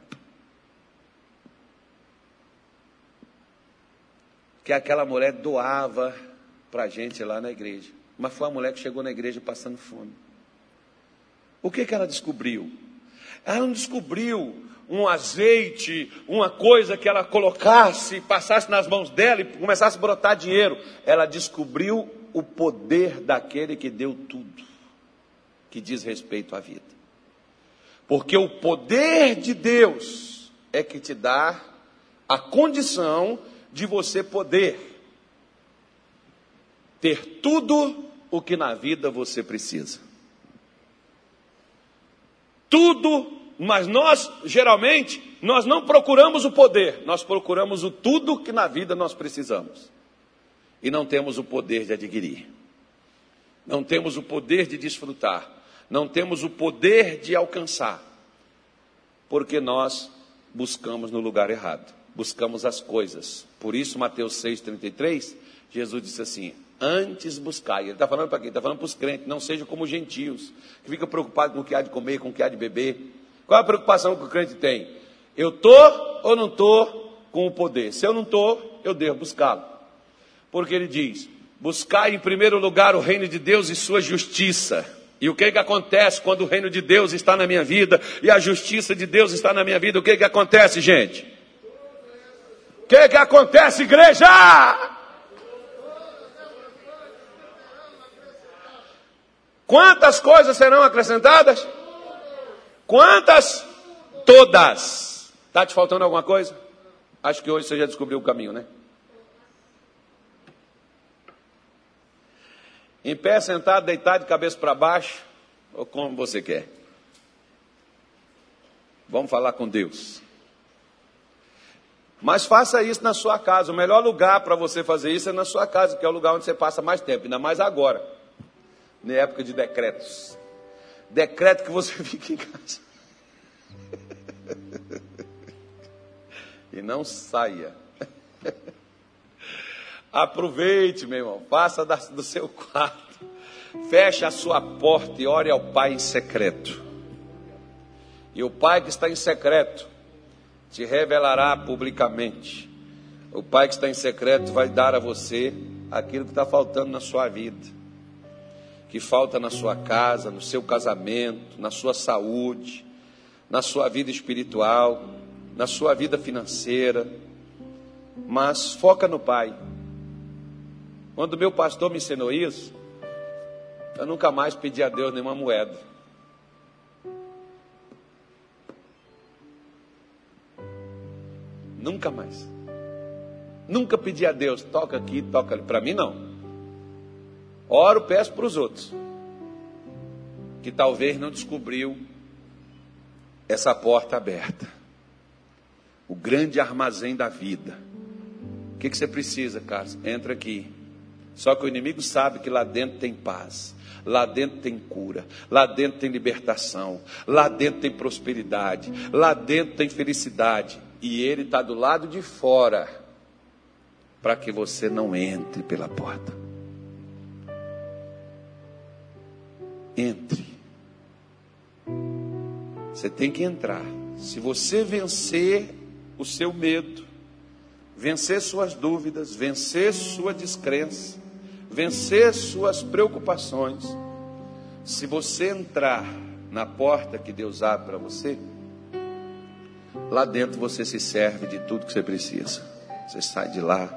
[SPEAKER 1] Que aquela mulher doava para a gente lá na igreja. Mas foi a mulher que chegou na igreja passando fome. O que, que ela descobriu? Ela não descobriu um azeite, uma coisa que ela colocasse, passasse nas mãos dela e começasse a brotar dinheiro. Ela descobriu o poder daquele que deu tudo, que diz respeito à vida. Porque o poder de Deus é que te dá a condição de você poder ter tudo o que na vida você precisa. Tudo, mas nós geralmente nós não procuramos o poder, nós procuramos o tudo que na vida nós precisamos. E não temos o poder de adquirir. Não temos o poder de desfrutar, não temos o poder de alcançar. Porque nós buscamos no lugar errado, buscamos as coisas. Por isso Mateus 6:33, Jesus disse assim: antes buscar. Ele está falando para quem? Está falando para os crentes, não sejam como gentios, que ficam preocupados com o que há de comer, com o que há de beber. Qual a preocupação que o crente tem? Eu estou ou não estou com o poder? Se eu não estou, eu devo buscá-lo. Porque ele diz: buscar em primeiro lugar o reino de Deus e sua justiça. E o que, que acontece quando o reino de Deus está na minha vida e a justiça de Deus está na minha vida? O que, que acontece, gente? O que, que acontece, igreja? Quantas coisas serão acrescentadas? Quantas? Todas. Está te faltando alguma coisa? Acho que hoje você já descobriu o caminho, né? Em pé, sentado, deitado, de cabeça para baixo, ou como você quer. Vamos falar com Deus. Mas faça isso na sua casa. O melhor lugar para você fazer isso é na sua casa, que é o lugar onde você passa mais tempo, ainda mais agora na época de decretos. Decreto que você <laughs> fique em casa. <laughs> e não saia. <laughs> Aproveite, meu irmão, faça do seu quarto. Feche a sua porta e ore ao Pai em secreto. E o Pai que está em secreto te revelará publicamente. O Pai que está em secreto vai dar a você aquilo que está faltando na sua vida que falta na sua casa, no seu casamento, na sua saúde, na sua vida espiritual, na sua vida financeira. Mas foca no Pai. Quando meu pastor me ensinou isso, eu nunca mais pedi a Deus nenhuma moeda. Nunca mais. Nunca pedi a Deus, toca aqui, toca ali. Para mim, não. Oro, peço para os outros, que talvez não descobriu essa porta aberta. O grande armazém da vida. O que, que você precisa, Carlos? Entra aqui. Só que o inimigo sabe que lá dentro tem paz, lá dentro tem cura, lá dentro tem libertação, lá dentro tem prosperidade, lá dentro tem felicidade. E ele está do lado de fora para que você não entre pela porta. Entre. Você tem que entrar. Se você vencer o seu medo, vencer suas dúvidas, vencer sua descrença, vencer suas preocupações, se você entrar na porta que Deus abre para você, lá dentro você se serve de tudo que você precisa. Você sai de lá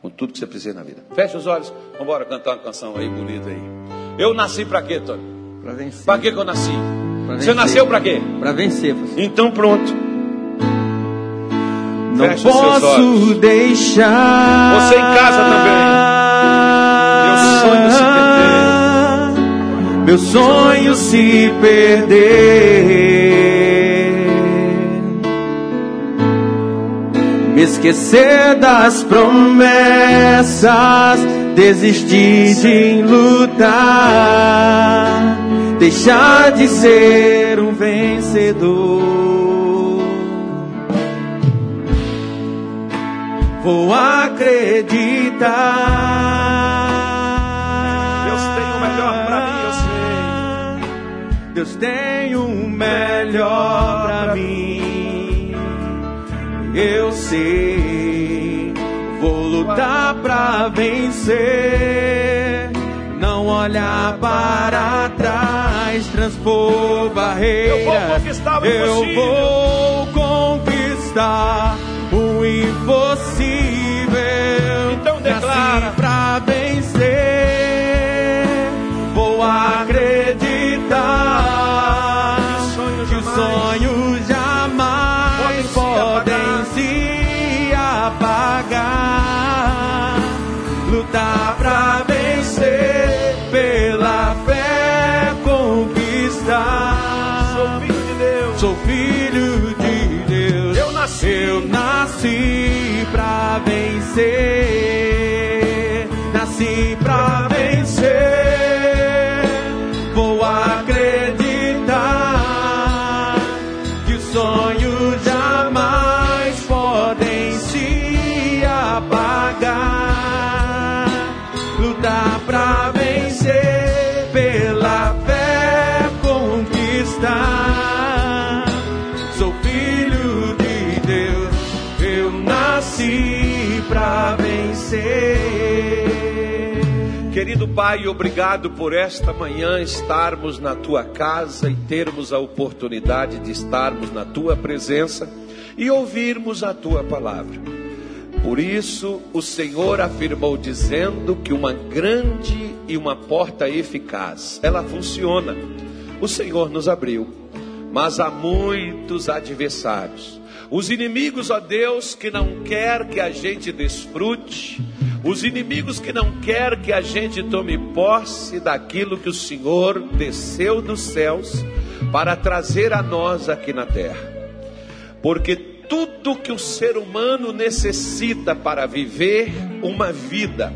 [SPEAKER 1] com tudo que você precisa na vida. Feche os olhos, vamos cantar uma canção aí bonita aí. Eu nasci para quê, Tony?
[SPEAKER 2] Para vencer.
[SPEAKER 1] Para que, eu nasci? Você nasceu para quê?
[SPEAKER 2] Para vencer. Você.
[SPEAKER 1] Então pronto.
[SPEAKER 2] Não Feche posso deixar.
[SPEAKER 1] Você em casa também.
[SPEAKER 2] Meu sonho se perder. Meu sonho se perder. me esquecer das promessas, desistir de lutar, deixar de ser um vencedor. Vou acreditar.
[SPEAKER 1] Deus tem o melhor pra mim, eu sei.
[SPEAKER 2] Deus tem o melhor pra mim. Eu sei. Vou lutar pra vencer. Não olhar para trás, transpor barreiras.
[SPEAKER 1] Eu vou conquistar o
[SPEAKER 2] Eu
[SPEAKER 1] impossível.
[SPEAKER 2] vou conquistar o impossível.
[SPEAKER 1] Então declara.
[SPEAKER 2] Nasci pra vencer. Vou acreditar
[SPEAKER 1] Que
[SPEAKER 2] que apagar. Lutar pra vencer, pela fé conquistar.
[SPEAKER 1] Sou filho de Deus.
[SPEAKER 2] Sou filho de Deus.
[SPEAKER 1] Eu nasci.
[SPEAKER 2] Eu nasci pra vencer.
[SPEAKER 1] Pai, obrigado por esta manhã estarmos na tua casa e termos a oportunidade de estarmos na tua presença e ouvirmos a tua palavra. Por isso, o Senhor afirmou dizendo que uma grande e uma porta eficaz, ela funciona. O Senhor nos abriu, mas há muitos adversários. Os inimigos, ó Deus, que não quer que a gente desfrute, os inimigos que não quer que a gente tome posse daquilo que o Senhor desceu dos céus para trazer a nós aqui na terra. Porque tudo que o ser humano necessita para viver uma vida,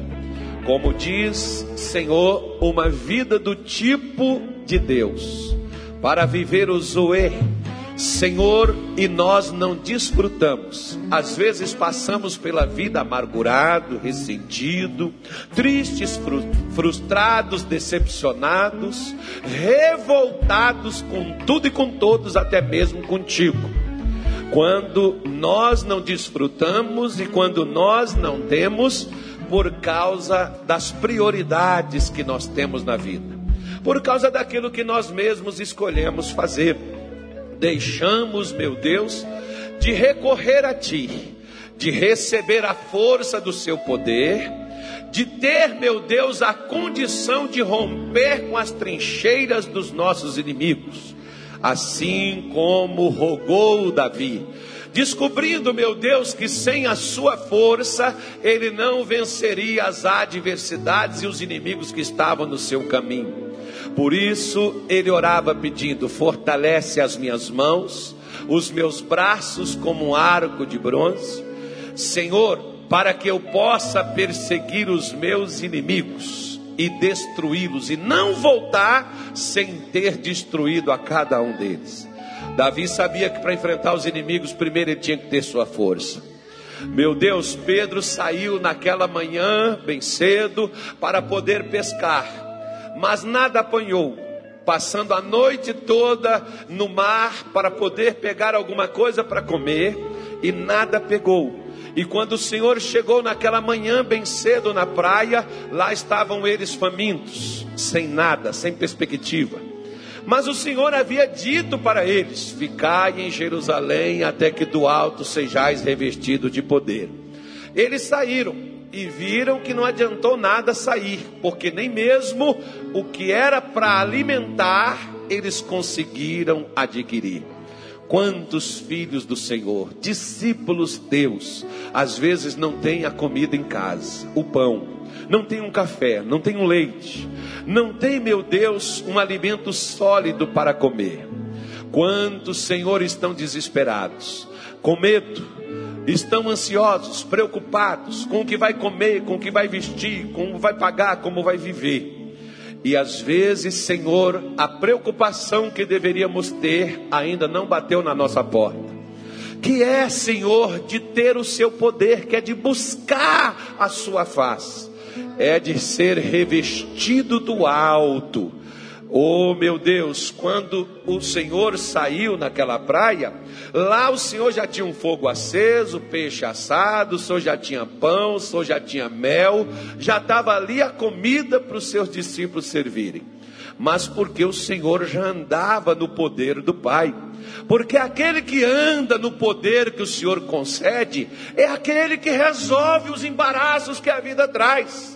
[SPEAKER 1] como diz Senhor, uma vida do tipo de Deus, para viver o Zoe, Senhor, e nós não desfrutamos. Às vezes passamos pela vida amargurado, ressentido, tristes, fru- frustrados, decepcionados, revoltados com tudo e com todos, até mesmo contigo. Quando nós não desfrutamos e quando nós não temos por causa das prioridades que nós temos na vida, por causa daquilo que nós mesmos escolhemos fazer deixamos, meu Deus, de recorrer a Ti, de receber a força do Seu poder, de ter, meu Deus, a condição de romper com as trincheiras dos nossos inimigos, assim como rogou Davi. Descobrindo, meu Deus, que sem a sua força ele não venceria as adversidades e os inimigos que estavam no seu caminho. Por isso ele orava pedindo: fortalece as minhas mãos, os meus braços como um arco de bronze, Senhor, para que eu possa perseguir os meus inimigos e destruí-los e não voltar sem ter destruído a cada um deles. Davi sabia que para enfrentar os inimigos, primeiro ele tinha que ter sua força. Meu Deus, Pedro saiu naquela manhã, bem cedo, para poder pescar mas nada apanhou. Passando a noite toda no mar para poder pegar alguma coisa para comer e nada pegou. E quando o Senhor chegou naquela manhã bem cedo na praia, lá estavam eles famintos, sem nada, sem perspectiva. Mas o Senhor havia dito para eles: Ficai em Jerusalém até que do alto sejais revestidos de poder. Eles saíram e viram que não adiantou nada sair, porque nem mesmo o que era para alimentar eles conseguiram adquirir. Quantos filhos do Senhor, discípulos teus, às vezes não têm a comida em casa, o pão, não tem um café, não tem um leite, não tem, meu Deus, um alimento sólido para comer. Quantos, Senhor, estão desesperados, com medo, estão ansiosos, preocupados com o que vai comer, com o que vai vestir, como vai pagar, como vai viver. E às vezes, Senhor, a preocupação que deveríamos ter ainda não bateu na nossa porta. Que é, Senhor, de ter o seu poder, que é de buscar a sua face, é de ser revestido do alto Oh meu Deus, quando o Senhor saiu naquela praia, lá o Senhor já tinha um fogo aceso, peixe assado, o Senhor já tinha pão, o Senhor já tinha mel, já estava ali a comida para os seus discípulos servirem. Mas porque o Senhor já andava no poder do Pai. Porque aquele que anda no poder que o Senhor concede é aquele que resolve os embaraços que a vida traz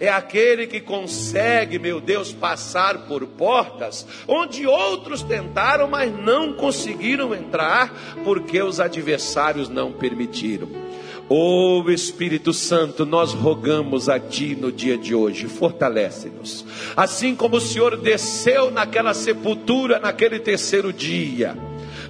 [SPEAKER 1] é aquele que consegue, meu Deus, passar por portas onde outros tentaram, mas não conseguiram entrar, porque os adversários não permitiram. Ô oh, Espírito Santo, nós rogamos a Ti no dia de hoje, fortalece-nos. Assim como o Senhor desceu naquela sepultura naquele terceiro dia,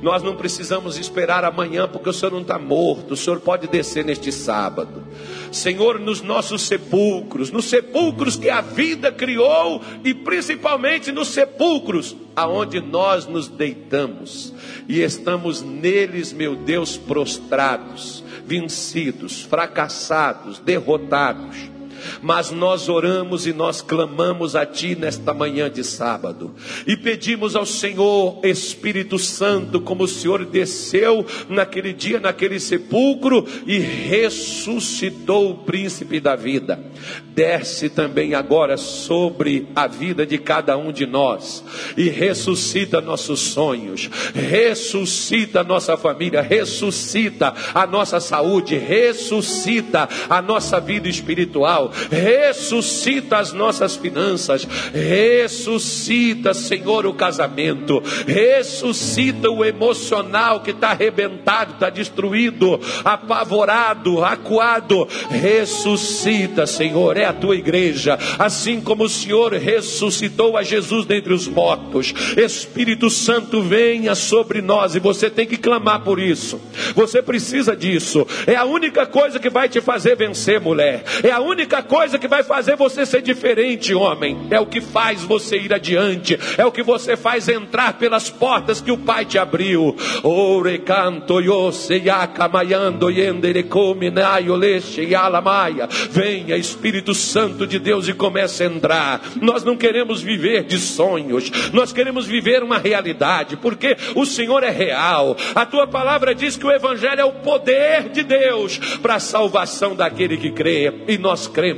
[SPEAKER 1] nós não precisamos esperar amanhã, porque o Senhor não está morto, o Senhor pode descer neste sábado. Senhor, nos nossos sepulcros, nos sepulcros que a vida criou e principalmente nos sepulcros aonde nós nos deitamos. E estamos neles, meu Deus, prostrados, vencidos, fracassados, derrotados mas nós oramos e nós clamamos a Ti nesta manhã de sábado e pedimos ao Senhor, Espírito Santo, como o Senhor desceu naquele dia, naquele sepulcro e ressuscitou o príncipe da vida. Desce também agora sobre a vida de cada um de nós e ressuscita nossos sonhos, ressuscita nossa família, ressuscita a nossa saúde, ressuscita a nossa vida espiritual, ressuscita as nossas finanças, ressuscita, Senhor, o casamento, ressuscita o emocional que está arrebentado, está destruído, apavorado, acuado, ressuscita, Senhor, é a tua igreja, assim como o Senhor ressuscitou a Jesus dentre os mortos, Espírito Santo venha sobre nós e você tem que clamar por isso, você precisa disso, é a única coisa que vai te fazer vencer, mulher, é a única coisa que vai fazer você ser diferente, homem. É o que faz você ir adiante. É o que você faz entrar pelas portas que o Pai te abriu. Venha, Espírito Santo de Deus, e comece a entrar. Nós não queremos viver de sonhos, nós queremos viver uma realidade, porque o Senhor é real. A tua palavra diz que o Evangelho é o poder de Deus para a salvação daquele que crê, e nós cremos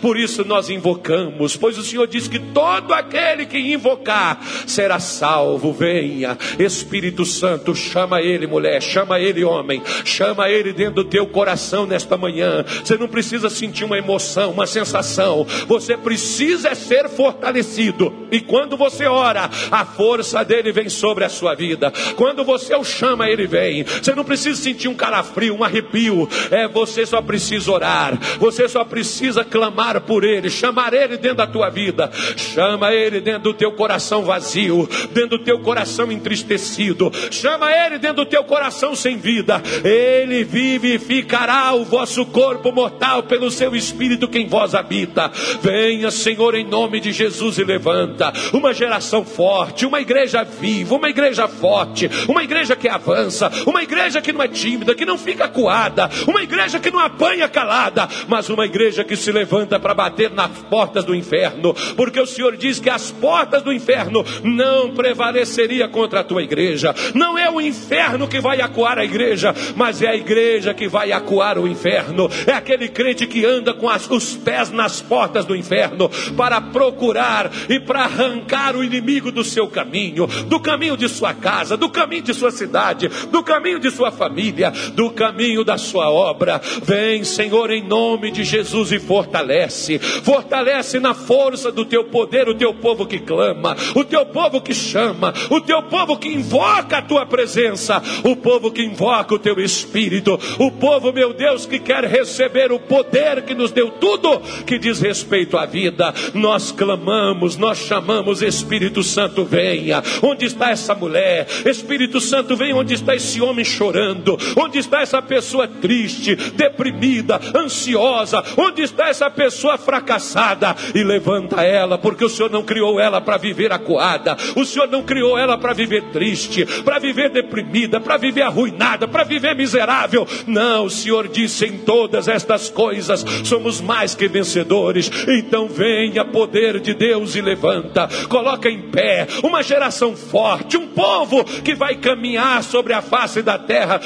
[SPEAKER 1] por isso nós invocamos, pois o Senhor diz que todo aquele que invocar será salvo. Venha, Espírito Santo, chama ele, mulher, chama ele, homem, chama ele dentro do teu coração nesta manhã. Você não precisa sentir uma emoção, uma sensação, você precisa ser fortalecido. E quando você ora, a força dele vem sobre a sua vida. Quando você o chama, ele vem. Você não precisa sentir um calafrio, um arrepio. É, você só precisa orar. Você só precisa clamar por Ele, chamar Ele dentro da tua vida, chama Ele dentro do teu coração vazio, dentro do teu coração entristecido, chama Ele dentro do teu coração sem vida, Ele vivificará o vosso corpo mortal pelo seu Espírito que em vós habita. Venha, Senhor, em nome de Jesus e levanta. Uma geração forte, uma igreja viva, uma igreja forte, uma igreja que avança, uma igreja que não é tímida, que não fica coada, uma igreja que não apanha calada, mas uma igreja que se levanta para bater nas portas do inferno, porque o Senhor diz que as portas do inferno não prevaleceria contra a tua igreja. Não é o inferno que vai acuar a igreja, mas é a igreja que vai acuar o inferno. É aquele crente que anda com as, os pés nas portas do inferno para procurar e para arrancar o inimigo do seu caminho, do caminho de sua casa, do caminho de sua cidade, do caminho de sua família, do caminho da sua obra. Vem, Senhor, em nome de Jesus e fortalece, fortalece na força do teu poder o teu povo que clama, o teu povo que chama, o teu povo que invoca a tua presença, o povo que invoca o teu espírito, o povo, meu Deus, que quer receber o poder que nos deu tudo que diz respeito à vida. Nós clamamos, nós chamamos, Espírito Santo, venha. Onde está essa mulher? Espírito Santo, vem onde está esse homem chorando, onde está essa pessoa triste, deprimida, ansiosa, onde está essa pessoa fracassada e levanta ela, porque o Senhor não criou ela para viver acuada, o Senhor não criou ela para viver triste, para viver deprimida, para viver arruinada, para viver miserável. Não, o Senhor disse em todas estas coisas somos mais que vencedores. Então venha poder de Deus e levanta, coloca em pé uma geração forte, um povo que vai caminhar sobre a face da terra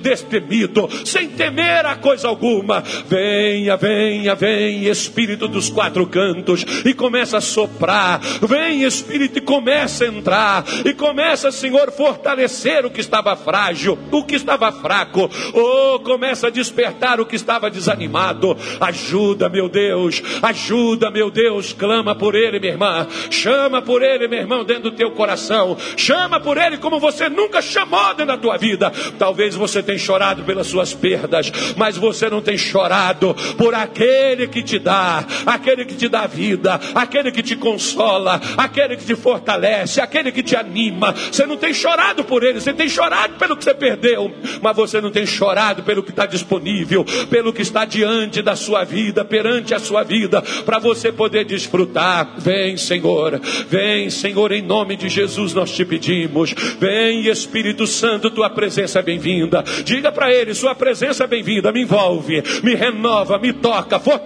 [SPEAKER 1] destemido, sem temer a coisa alguma. Venha, venha, vem, Espírito dos quatro cantos, e começa a soprar. Vem, Espírito, e começa a entrar, e começa, Senhor, fortalecer o que estava frágil, o que estava fraco. Oh, começa a despertar o que estava desanimado. Ajuda, meu Deus, ajuda, meu Deus. Clama por ele, minha irmã. Chama por ele, meu irmão, dentro do teu coração. Chama por ele como você nunca chamou dentro da tua vida. Talvez você tenha chorado pelas suas perdas, mas você não tem chorado por aquele que te dá, aquele que te dá vida, aquele que te consola, aquele que te fortalece, aquele que te anima. Você não tem chorado por ele, você tem chorado pelo que você perdeu, mas você não tem chorado pelo que está disponível, pelo que está diante da sua vida, perante a sua vida, para você poder desfrutar. Vem, Senhor, vem, Senhor, em nome de Jesus nós te pedimos. Vem, Espírito Santo, tua presença é bem-vinda. Diga para ele: Sua presença é bem-vinda, me envolve, me renova, me toca, fortalece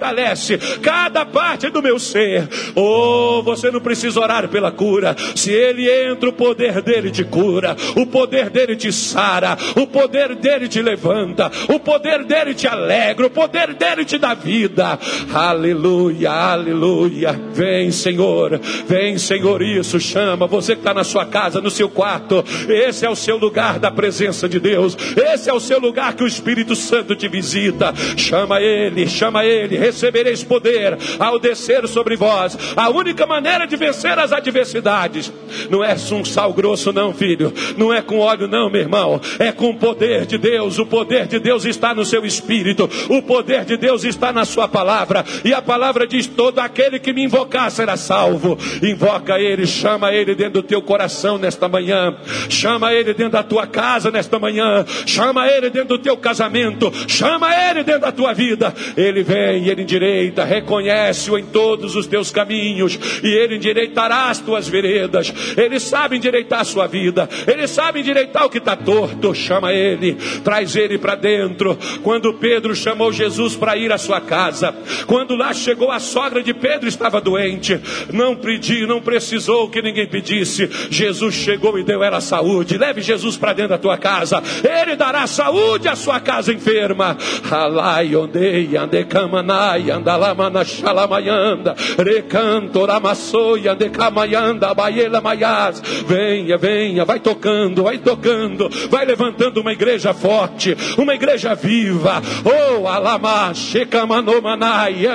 [SPEAKER 1] cada parte do meu ser. Oh, você não precisa orar pela cura. Se ele entra, o poder dele te cura, o poder dele te sara, o poder dele te levanta, o poder dele te alegra, o poder dele te dá vida. Aleluia, aleluia. Vem, Senhor, vem, Senhor, isso chama você que está na sua casa, no seu quarto. Esse é o seu lugar da presença de Deus. Esse é o seu lugar que o Espírito Santo te visita. Chama ele, chama ele. Recebereis poder ao descer sobre vós. A única maneira de vencer as adversidades não é um sal grosso, não, filho. Não é com óleo, não, meu irmão. É com o poder de Deus. O poder de Deus está no seu espírito. O poder de Deus está na sua palavra. E a palavra diz: todo aquele que me invocar será salvo. Invoca ele, chama ele dentro do teu coração nesta manhã. Chama ele dentro da tua casa nesta manhã. Chama ele dentro do teu casamento. Chama ele dentro da tua vida. Ele vem, ele endireita, reconhece-o em todos os teus caminhos. E ele endireitará as tuas veredas. Ele sabe endireitar a sua vida. Ele sabe endireitar o que está torto. Chama ele, traz ele para dentro. Quando Pedro chamou Jesus para ir à sua casa, quando lá chegou a sogra de Pedro estava doente, não pediu, não precisou que ninguém pedisse. Jesus chegou e deu ela saúde. Leve Jesus para dentro da tua casa. Ele dará saúde à sua casa enferma. Alai ondei ande kamanai andalamana shalamayanda recanto ramassoi ande kamayanda baiela maias. Venha, venha, vai tocando, vai tocando, vai levantando uma igreja forte, uma igreja viva. Oh, alama shekamanomanaia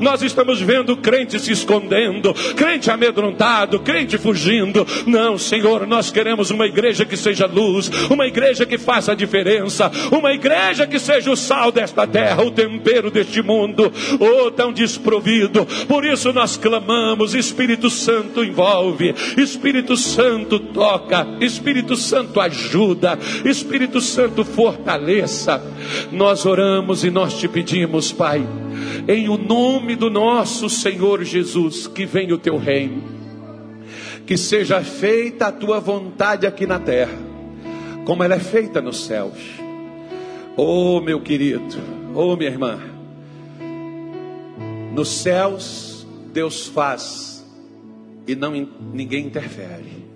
[SPEAKER 1] nós estamos vendo crente se escondendo, crente amedrontado, crente fugindo. Não, Senhor, nós queremos uma igreja que seja luz, uma igreja que faça a diferença, uma igreja que seja o sal desta terra, o tempero deste mundo, oh, tão desprovido. Por isso nós clamamos: Espírito Santo envolve, Espírito Santo toca, Espírito Santo ajuda, Espírito Santo fortaleça. Nós oramos e nós te pedimos, Pai em o nome do nosso Senhor Jesus, que venha o teu reino, que seja feita a tua vontade aqui na terra, como ela é feita nos céus. Oh, meu querido, oh, minha irmã, nos céus Deus faz e não ninguém interfere.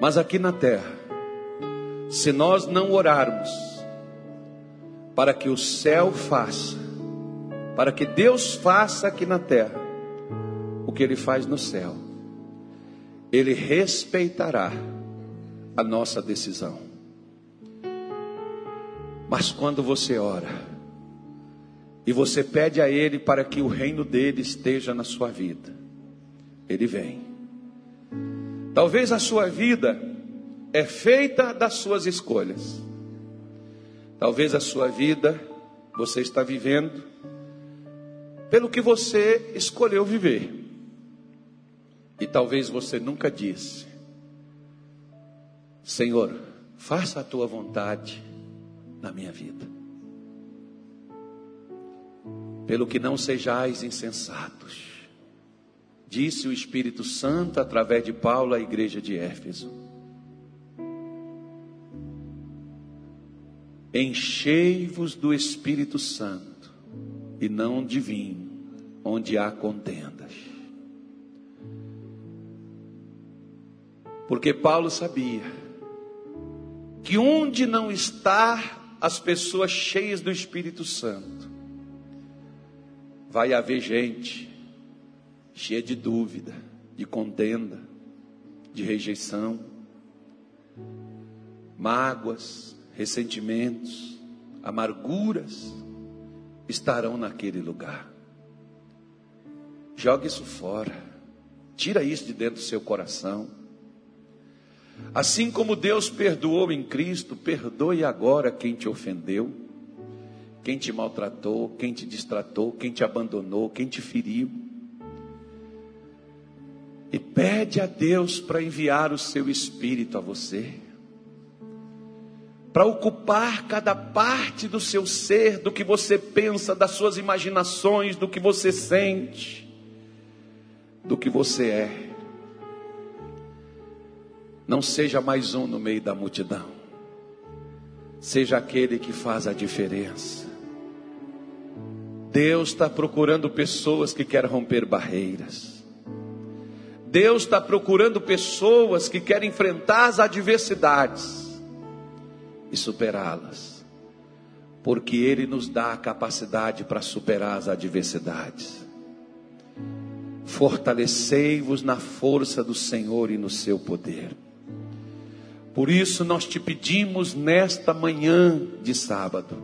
[SPEAKER 1] Mas aqui na terra, se nós não orarmos para que o céu faça, para que Deus faça aqui na terra o que ele faz no céu. Ele respeitará a nossa decisão. Mas quando você ora, e você pede a Ele para que o reino dele esteja na sua vida, Ele vem. Talvez a sua vida é feita das suas escolhas. Talvez a sua vida você está vivendo pelo que você escolheu viver. E talvez você nunca disse: Senhor, faça a tua vontade na minha vida. Pelo que não sejais insensatos, disse o Espírito Santo através de Paulo à igreja de Éfeso. Enchei-vos do Espírito Santo e não de vinho, onde há contendas. Porque Paulo sabia que onde não está as pessoas cheias do Espírito Santo, vai haver gente cheia de dúvida, de contenda, de rejeição, mágoas, ressentimentos, amarguras estarão naquele lugar. Jogue isso fora. Tira isso de dentro do seu coração. Assim como Deus perdoou em Cristo, perdoe agora quem te ofendeu, quem te maltratou, quem te distratou, quem te abandonou, quem te feriu. E pede a Deus para enviar o seu espírito a você para ocupar cada parte do seu ser, do que você pensa, das suas imaginações, do que você sente, do que você é. Não seja mais um no meio da multidão, seja aquele que faz a diferença. Deus está procurando pessoas que querem romper barreiras. Deus está procurando pessoas que querem enfrentar as adversidades e superá-las, porque Ele nos dá a capacidade para superar as adversidades. Fortalecei-vos na força do Senhor e no seu poder. Por isso nós te pedimos nesta manhã de sábado,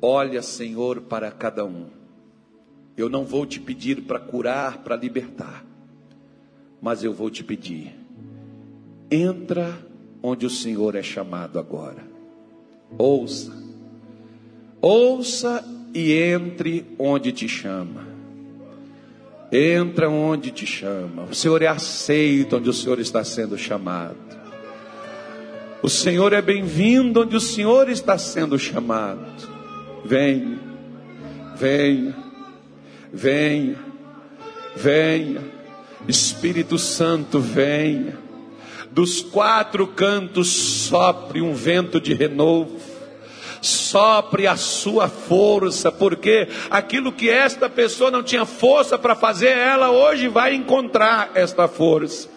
[SPEAKER 1] olha, Senhor, para cada um. Eu não vou te pedir para curar, para libertar, mas eu vou te pedir, entra onde o Senhor é chamado agora. Ouça, ouça e entre onde te chama. Entra onde te chama. O Senhor é aceito onde o Senhor está sendo chamado. O Senhor é bem-vindo onde o Senhor está sendo chamado. Venha, venha, venha, venha. Espírito Santo, venha dos quatro cantos sopre um vento de renovo, sopre a sua força, porque aquilo que esta pessoa não tinha força para fazer, ela hoje vai encontrar esta força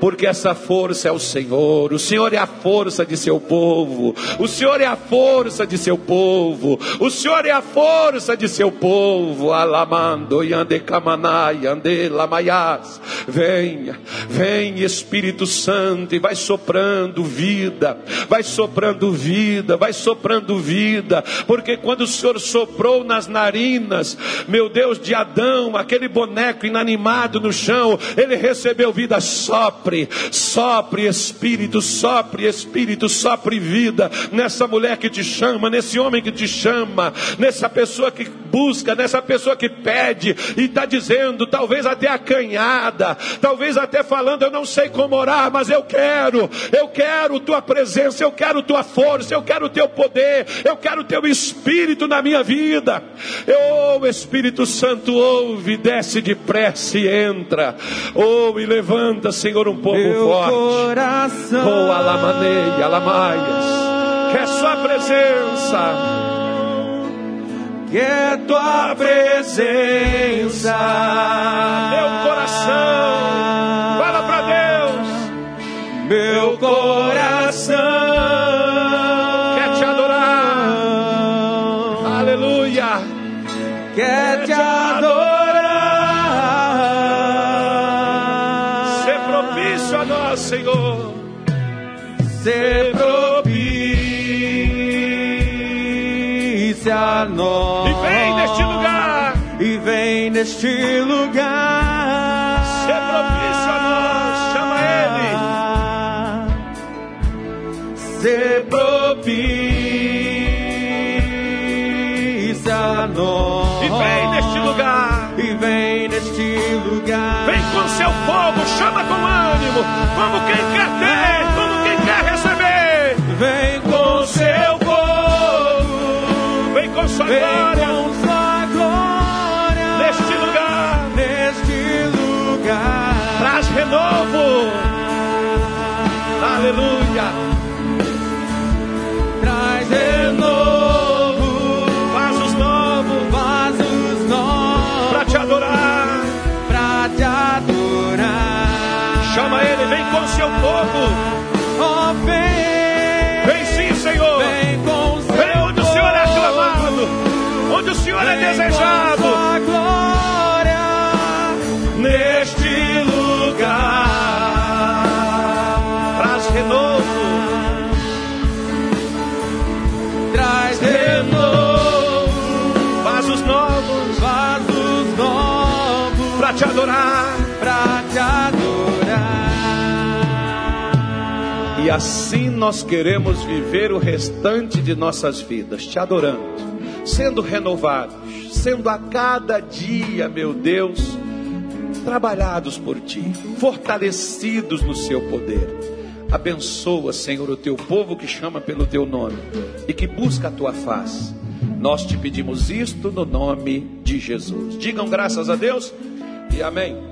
[SPEAKER 1] porque essa força é o Senhor, o Senhor é a força de seu povo, o Senhor é a força de seu povo, o Senhor é a força de seu povo, alamando yande kamanai, ande lamayas, venha, vem Espírito Santo e vai soprando vida, vai soprando vida, vai soprando vida, porque quando o Senhor soprou nas narinas, meu Deus, de Adão, aquele boneco inanimado no chão, ele recebeu vida só sopre, sopre Espírito, sopre Espírito, sopre vida nessa mulher que te chama, nesse homem que te chama, nessa pessoa que busca, nessa pessoa que pede e está dizendo, talvez até acanhada, talvez até falando, eu não sei como orar, mas eu quero, eu quero tua presença, eu quero tua força, eu quero teu poder, eu quero teu Espírito na minha vida. Oh, Espírito Santo, ouve, desce depressa e entra. Oh, e levanta, Senhor, um povo
[SPEAKER 2] Meu
[SPEAKER 1] forte.
[SPEAKER 2] coração
[SPEAKER 1] Oh, alamanei, alamaias. Que é sua presença.
[SPEAKER 2] que é tua presença.
[SPEAKER 1] Meu coração. Fala para Deus.
[SPEAKER 2] Meu coração
[SPEAKER 1] neste lugar. Se propício a nós. Chama
[SPEAKER 2] Ele. Se propício a nós.
[SPEAKER 1] E vem neste lugar.
[SPEAKER 2] E vem neste lugar.
[SPEAKER 1] Vem com seu povo. Chama com ânimo. Como quem quer ter. Como quem quer receber.
[SPEAKER 2] Vem com seu povo.
[SPEAKER 1] Vem com sua glória. Renovo. Aleluia.
[SPEAKER 2] Traz renovo.
[SPEAKER 1] Vasos novos.
[SPEAKER 2] Vasos novos.
[SPEAKER 1] Para te adorar.
[SPEAKER 2] Pra te adorar.
[SPEAKER 1] Chama ele. Vem com seu povo.
[SPEAKER 2] Oh, vem.
[SPEAKER 1] Vem sim, Senhor.
[SPEAKER 2] Vem com seu
[SPEAKER 1] Vem onde o Senhor é
[SPEAKER 2] povo.
[SPEAKER 1] aclamado. Onde o Senhor é
[SPEAKER 2] Vem com
[SPEAKER 1] desejado.
[SPEAKER 2] sua glória.
[SPEAKER 1] Neste Traz renovo.
[SPEAKER 2] Traz renovo.
[SPEAKER 1] Vasos novos.
[SPEAKER 2] Vasos novos.
[SPEAKER 1] Para te adorar.
[SPEAKER 2] Pra te adorar.
[SPEAKER 1] E assim nós queremos viver o restante de nossas vidas, te adorando, sendo renovados, sendo a cada dia, meu Deus, trabalhados por ti, fortalecidos no seu poder. Abençoa, Senhor, o teu povo que chama pelo teu nome e que busca a tua face. Nós te pedimos isto no nome de Jesus. Digam graças a Deus e amém.